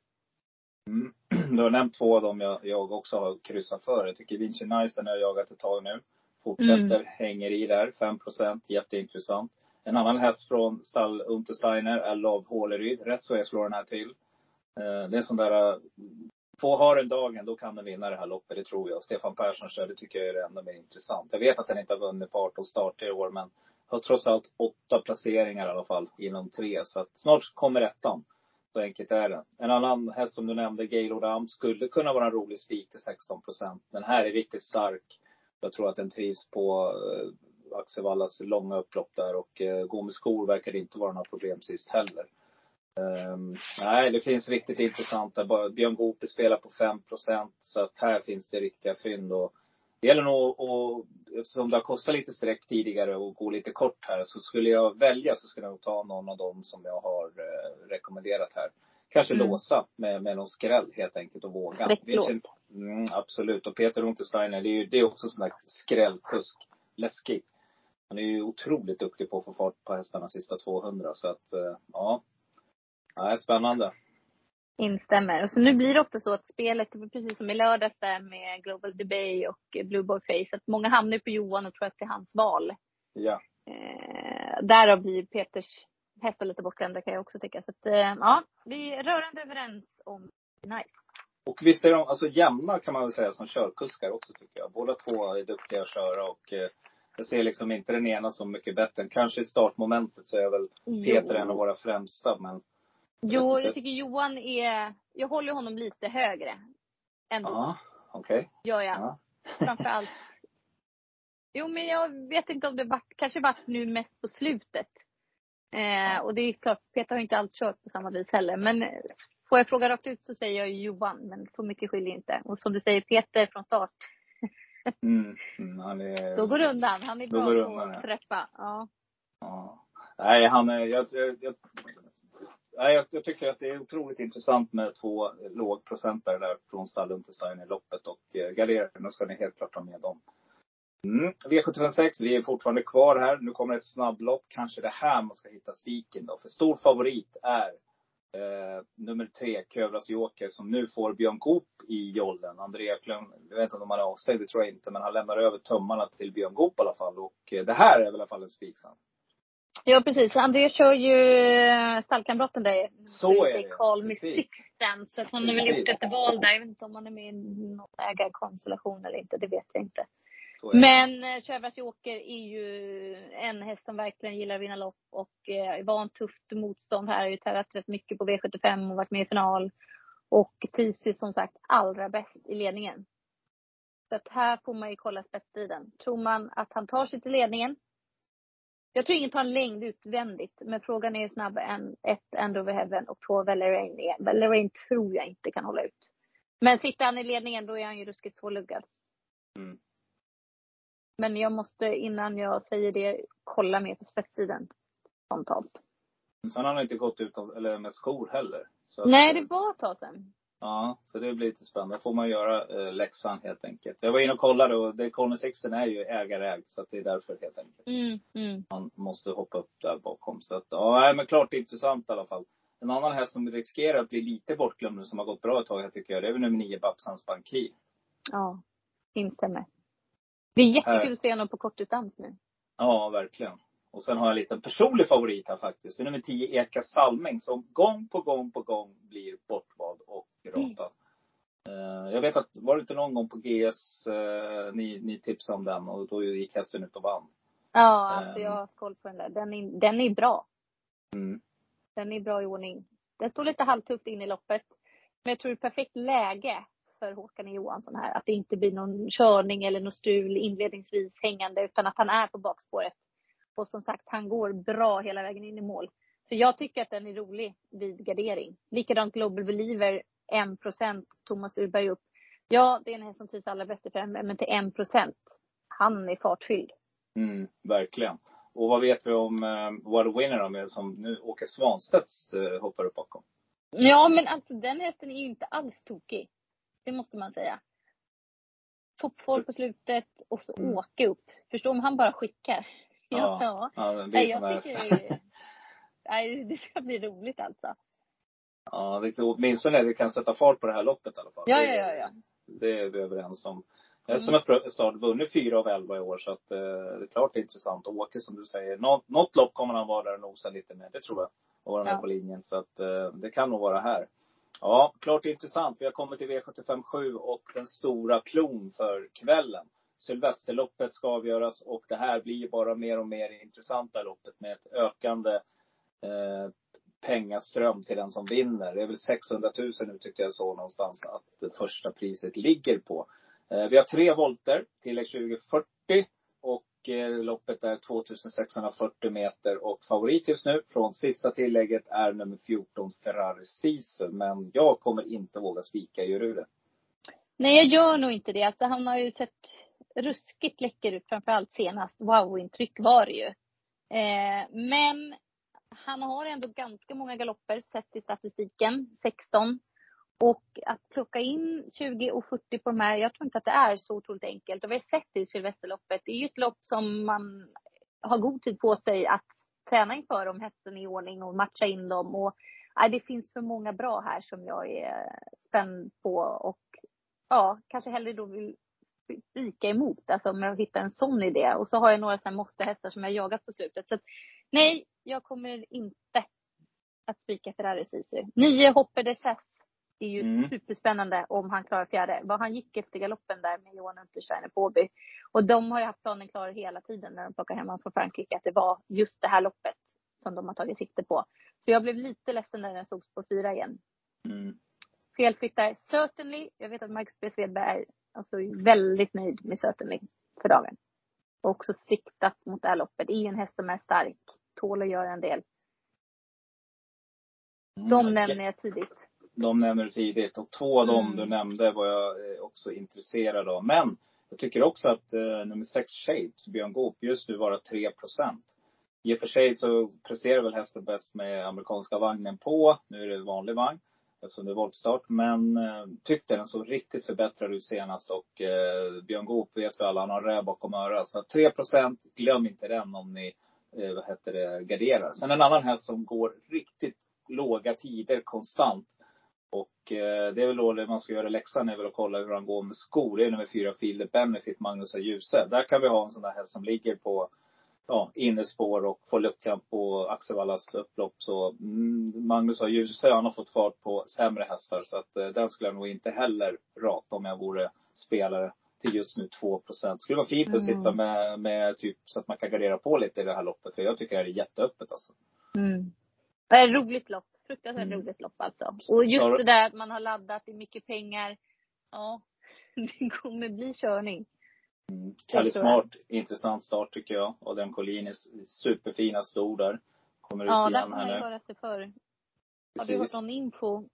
Mm. Du har nämnt två av dem jag, jag också har kryssat för. Jag tycker Vinci Nice, den har jag jagat ett tag nu. Fortsätter, Mm. hänger i där. 5% jätteintressant. En annan häst från stall Untersteiner är Love Håleryd. Rätt så jag slår den här till. Eh, det är en sån där, få har den dagen, då kan den vinna det här loppet, det tror jag. Stefan Persson kör, det tycker jag är ännu mer intressant. Jag vet att den inte har vunnit på 18 starter i år, men har trots allt åtta placeringar i alla fall inom tre. Så att snart kommer ettan. Så enkelt är det. En annan häst som du nämnde, Gaylord Am, skulle kunna vara en rolig spik till 16 procent. Den här är riktigt stark. Jag tror att den trivs på eh, Axevallas långa upplopp där och eh, gå med skor verkar inte vara några problem sist heller. Ehm, nej, det finns riktigt intressanta. Björn Goop spelar på 5 procent. Så att här finns det riktiga fynd. Och det gäller nog att, eftersom det har kostat lite streck tidigare och gå lite kort här, så skulle jag välja så skulle jag nog ta någon av dem som jag har eh, rekommenderat här. Kanske Mm. låsa med, med någon skräll helt enkelt och våga. Känns- Mm, absolut. Och Peter Untersteiner, det är ju det är också sån där skrällkusk. Läskig. Han är ju otroligt duktig på att få fart på hästarna sista 200. Så att, eh, ja. Ja, spännande. Instämmer. Och så nu blir det ofta så att spelet, precis som i lördags där med Global Debate och Blue Boy Face, att många hamnar på Johan och tror att det är hans val. Ja. Eh, därav blir Peters hästar lite bortglömda kan jag också tycka. Så att, eh, ja, vi är rörande överens om nice. Och visst är de alltså jämna kan man väl säga som körkuskar också tycker jag. Båda två är duktiga att köra och eh, jag ser liksom inte den ena som mycket bättre. Kanske i startmomentet så är väl Peter en av våra främsta men Jo, jag tycker Johan är, jag håller honom lite högre. Ändå, ja, okej. gör jag. Ja. Framförallt. Jo, men jag vet inte om det vart, kanske vart nu mest på slutet. Eh, och det är klart, Peter har inte allt kört på samma vis heller. Men får jag fråga rakt ut så säger jag Johan, men så mycket skiljer inte. Och som du säger, Peter från start, Mm, mm, han är... då går det undan. Han är bra på undan, att träffa. Ja. Ja. Nej, han är, jag, jag, jag, nej, jag, jag tycker att det är otroligt intressant med två lågprocentare där från stall Unterstein i loppet och eh, garderarna ska ni helt klart ha med dem. Mm. V756, vi är fortfarande kvar här. Nu kommer ett snabblopp. Kanske det här man ska hitta spiken då. För stor favorit är eh, nummer tre, Kövras Joker, som nu får Björn Goop i jollen. Andrea Klum, jag vet inte om han är avstängd, det tror jag inte. Men han lämnar över tummarna till Björn Goop i alla fall. Och eh, det här är väl i alla fall en spik ja, precis. André kör ju eh, stallkamraten där. Så är det. Call Me. Sixten. Så han har väl gjort ett val där. Jag vet inte om han är med i någon ägarkonstellation eller inte. Det vet jag inte. Men eh, Sjöbergs Joker är ju en häst som verkligen gillar att vinna lopp och eh, är van tufft motstånd här. Har ju tävlat rätt mycket på V75 och varit med i final. Och ju som sagt allra bäst i ledningen. Så att här får man ju kolla spetstiden. Tror man att han tar sig till ledningen? Jag tror ingen tar en längd utvändigt. Men frågan är hur snabb en, ett End Over Heaven och två Valerain. Valerain tror jag inte kan hålla ut. Men sitter han i ledningen då är han ju ruskigt svårluggad. Mm. Men jag måste innan jag säger det kolla mer på spetssidan. Spontant. Sen har han inte gått ut eller med skor heller. Nej, det var ett tag sedan. Ja, så det blir lite spännande. Då får man göra eh, läxan helt enkelt. Jag var inne och kollade och det Corner Sixten är ju ägarägd. Så att det är därför helt enkelt. Mm, mm. Man måste hoppa upp där bakom. Så att, ja, men klart intressant i alla fall. En annan häst som riskerar att bli lite bortglömd nu, som har gått bra ett tag här tycker jag, det är väl nummer nio, Babsans Bankir. Ja, instämmer. Det är jättekul Här. att se honom på kortdistans nu. Ja, verkligen. Och sen har jag en liten personlig favorit här faktiskt. Det är nummer 10, Eka Salming, som gång på gång på gång blir bortvald och ratad. Eh, jag vet att, var det inte någon gång på GS, eh, ni, ni tipsade om den och då gick hästen ut och vann. Ja, alltså jag har koll på den där. Den är, den är bra. Mm. Den är bra i ordning. Den står lite halvtufft in i loppet. Men jag tror det är perfekt läge för Håkan Johansson här. Att det inte blir någon körning eller något strul inledningsvis hängande. Utan att han är på bakspåret. Och som sagt, han går bra hela vägen in i mål. Så jag tycker att den är rolig vid gardering. Likadant Global Believer, 1% Thomas Urberg upp. Ja, det är en häst som trivs allra bäst i fem, men till 1% Han är fartfylld. Mm, verkligen. Och vad vet vi om eh, What a Winner med, som nu Åke Svanstedts eh, hoppar upp bakom? Ja, men alltså den hästen är ju inte alls tokig. Det måste man säga. Toppform på slutet och så Mm. åka upp. Förstå om han bara skickar. Ja. ja. ja det sån jag tycker det, nej, det ska bli roligt alltså. Ja, det, åtminstone det kan sätta fart på det här loppet i alla fall. Ja, ja, ja, ja. Det är vi överens om. Hästen har start vunnit fyra av elva i år så att eh, det är klart det är intressant. Och Åke som du säger, något, något lopp kommer han vara där och nosa lite med. Det tror jag. Och vara med Ja. på linjen. Så att eh, det kan nog vara här. Ja, klart intressant. Vi har kommit till V75 7 och den stora klon för kvällen. Sylvesterloppet ska avgöras och det här blir ju bara mer och mer intressanta loppet med ett ökande eh, pengaström till den som vinner. Det är väl 600 000 nu tyckte jag så någonstans att första priset ligger på. Eh, vi har tre volter, tillägg 2040 loppet är 2640 meter och favorit just nu från sista tillägget är nummer 14 Ferrari Sisu. Men jag kommer inte våga spika, gör du det? Nej, jag gör nog inte det. Alltså, han har ju sett ruskigt läcker ut, framförallt senast. Wow-intryck var det ju. Eh, men han har ändå ganska många galopper sett i statistiken, 16. Och att plocka in 20 och 40 på de här, jag tror inte att det är så otroligt enkelt. Och vi har sett det i Sylvesterloppet. Det är ju ett lopp som man har god tid på sig att träna inför om hästen är i ordning och matcha in dem. Och, nej, det finns för många bra här som jag är spänd på och ja, kanske hellre då vill spika emot. Alltså om jag hittar en sån idé. Och så har jag några sådana måste-hästar som jag jagat på slutet. Så att, nej, jag kommer inte att spika Ferrari Sisu. Nio Hopper de Chess är ju Mm. superspännande om han klarar fjärde. Vad han gick efter galoppen där med Johan Untersteiner på Åby. Och de har ju haft planen klar hela tiden när de plockar hem honom från Frankrike. Att det var just det här loppet som de har tagit sikte på. Så jag blev lite ledsen när den stod spår fyra igen. Mm. Felflyttar Certainly. Jag vet att Marcus B. Svedberg är alltså väldigt nöjd med Certainly för dagen. Och också siktat mot det här loppet. Det är en häst som är stark. Tål att göra en del. De Mm. nämner jag tidigt. De nämner du tidigt. Och två av dem Mm. du nämnde var jag eh, också intresserad av. Men jag tycker också att eh, nummer sex Shapes, Björn Goop, just nu bara 3 procent. I och för sig så presterar väl hästen bäst med amerikanska vagnen på. Nu är det vanlig vagn eftersom det är voltstart. Men eh, tyckte den såg riktigt förbättrad ut senast. Och eh, Björn Goop vet vi alla, han har räv bakom örat. Så 3 procent, glöm inte den om ni eh, vad heter det, garderar. Sen en annan häst som går riktigt låga tider konstant. Och eh, det är väl då det man ska göra läxan är väl att kolla hur han går med skor. Det är nummer fyra, Fille Benefit, Magnus och Djuse. Där kan vi ha en sån där häst som ligger på ja, innespår och får luckan på Axevallas upplopp. Så mm, Magnus och Djuse, han har fått fart på sämre hästar. Så att eh, den skulle jag nog inte heller rata om jag vore spelare till just nu 2 procent. Skulle vara fint att Mm. sitta med, med typ så att man kan gardera på lite i det här loppet. För jag tycker det är jätteöppet alltså. Mm. Det är ett roligt lopp. Fruktansvärt Mm. roligt lopp alltså. Och just det där att man har laddat, det är mycket pengar. Ja, det kommer bli körning. Kalle tror jag. Smart, intressant start tycker jag. Och den Collinis superfina stor där. Kommer Ja, ut där igen får man ju här nu. höra sig för. Har du hört någon info?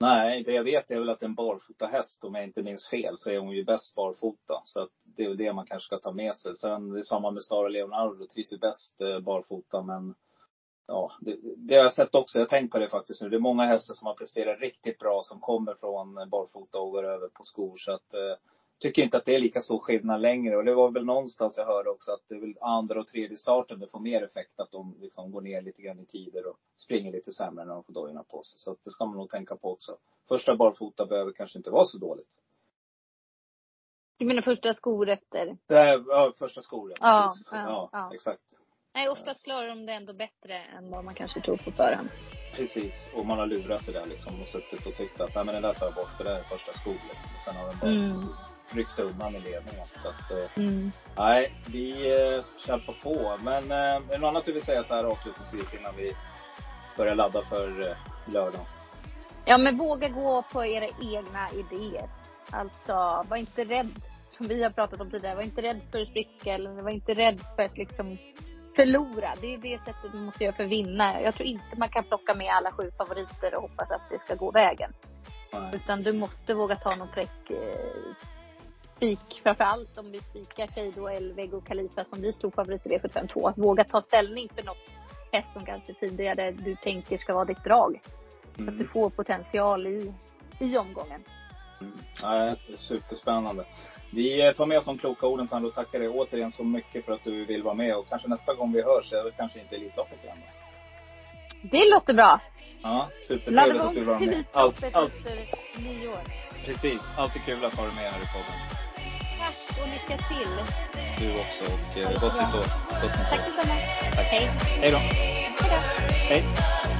Nej, det jag vet är väl att en barfota häst, om jag inte minns fel, så är hon ju bäst barfota. Så att det är väl det man kanske ska ta med sig. Sen det är samma med Star Leonardo, trivs ju bäst eh, barfota men Ja, det, det har jag sett också. Jag har tänkt på det faktiskt nu. Det är många hästar som har presterat riktigt bra som kommer från barfota och går över på skor. Så att eh, tycker inte att det är lika stor skillnad längre. Och det var väl någonstans jag hörde också att det är väl andra och tredje starten det får mer effekt. Att de liksom går ner lite grann i tider och springer lite sämre när de får dojorna på sig. Så att det ska man nog tänka på också. Första barfota behöver kanske inte vara så dåligt. Du menar första skor efter? Det är, ja, första skor, Ja, ja, ja, ja. exakt. Nej, oftast klarar de det ändå bättre än vad man kanske tror på förhand. Precis. Och man har lurat sig där liksom och suttit och tyckt att, nej men den där tar jag bort för det är första skor liksom. Och sen har den bara Mm. ryckt undan i ledningen. Så att, eh, Mm. nej, vi eh, kämpar på. Men eh, är det något annat du vill säga så här avslutningsvis innan vi börjar ladda för eh, lördag? Ja, men våga gå på era egna idéer. Alltså, var inte rädd, som vi har pratat om tidigare, var inte rädd för att spricka eller var inte rädd för att liksom förlora. Det är det sättet man måste göra för att vinna. Jag tror inte man kan plocka med alla sju favoriter och hoppas att det ska gå vägen. Nej. Utan du måste våga ta någon fräck eh, spik. Framförallt om vi spikar Shado, Elveg och Kalifa som blir stor favorit i V752. Att våga ta ställning för något häst som kanske tidigare du tänker ska vara ditt drag. Så att du Mm. får potential i, i omgången. Mm. Är superspännande. Vi eh, tar med oss de kloka orden Sandro och tackar dig återigen så mycket för att du vill vara med. Och kanske nästa gång vi hörs är det kanske inte Elitloppet igen då. Det låter bra. Ja, supertrevligt att du var med. Allt, allt, efter nyår. precis. Alltid kul att ha dig med här i podden. Tack och lycka till. Du också och eh, gott nytt år. År. Tack detsamma. Hej. Hej då. Hej då. Hej.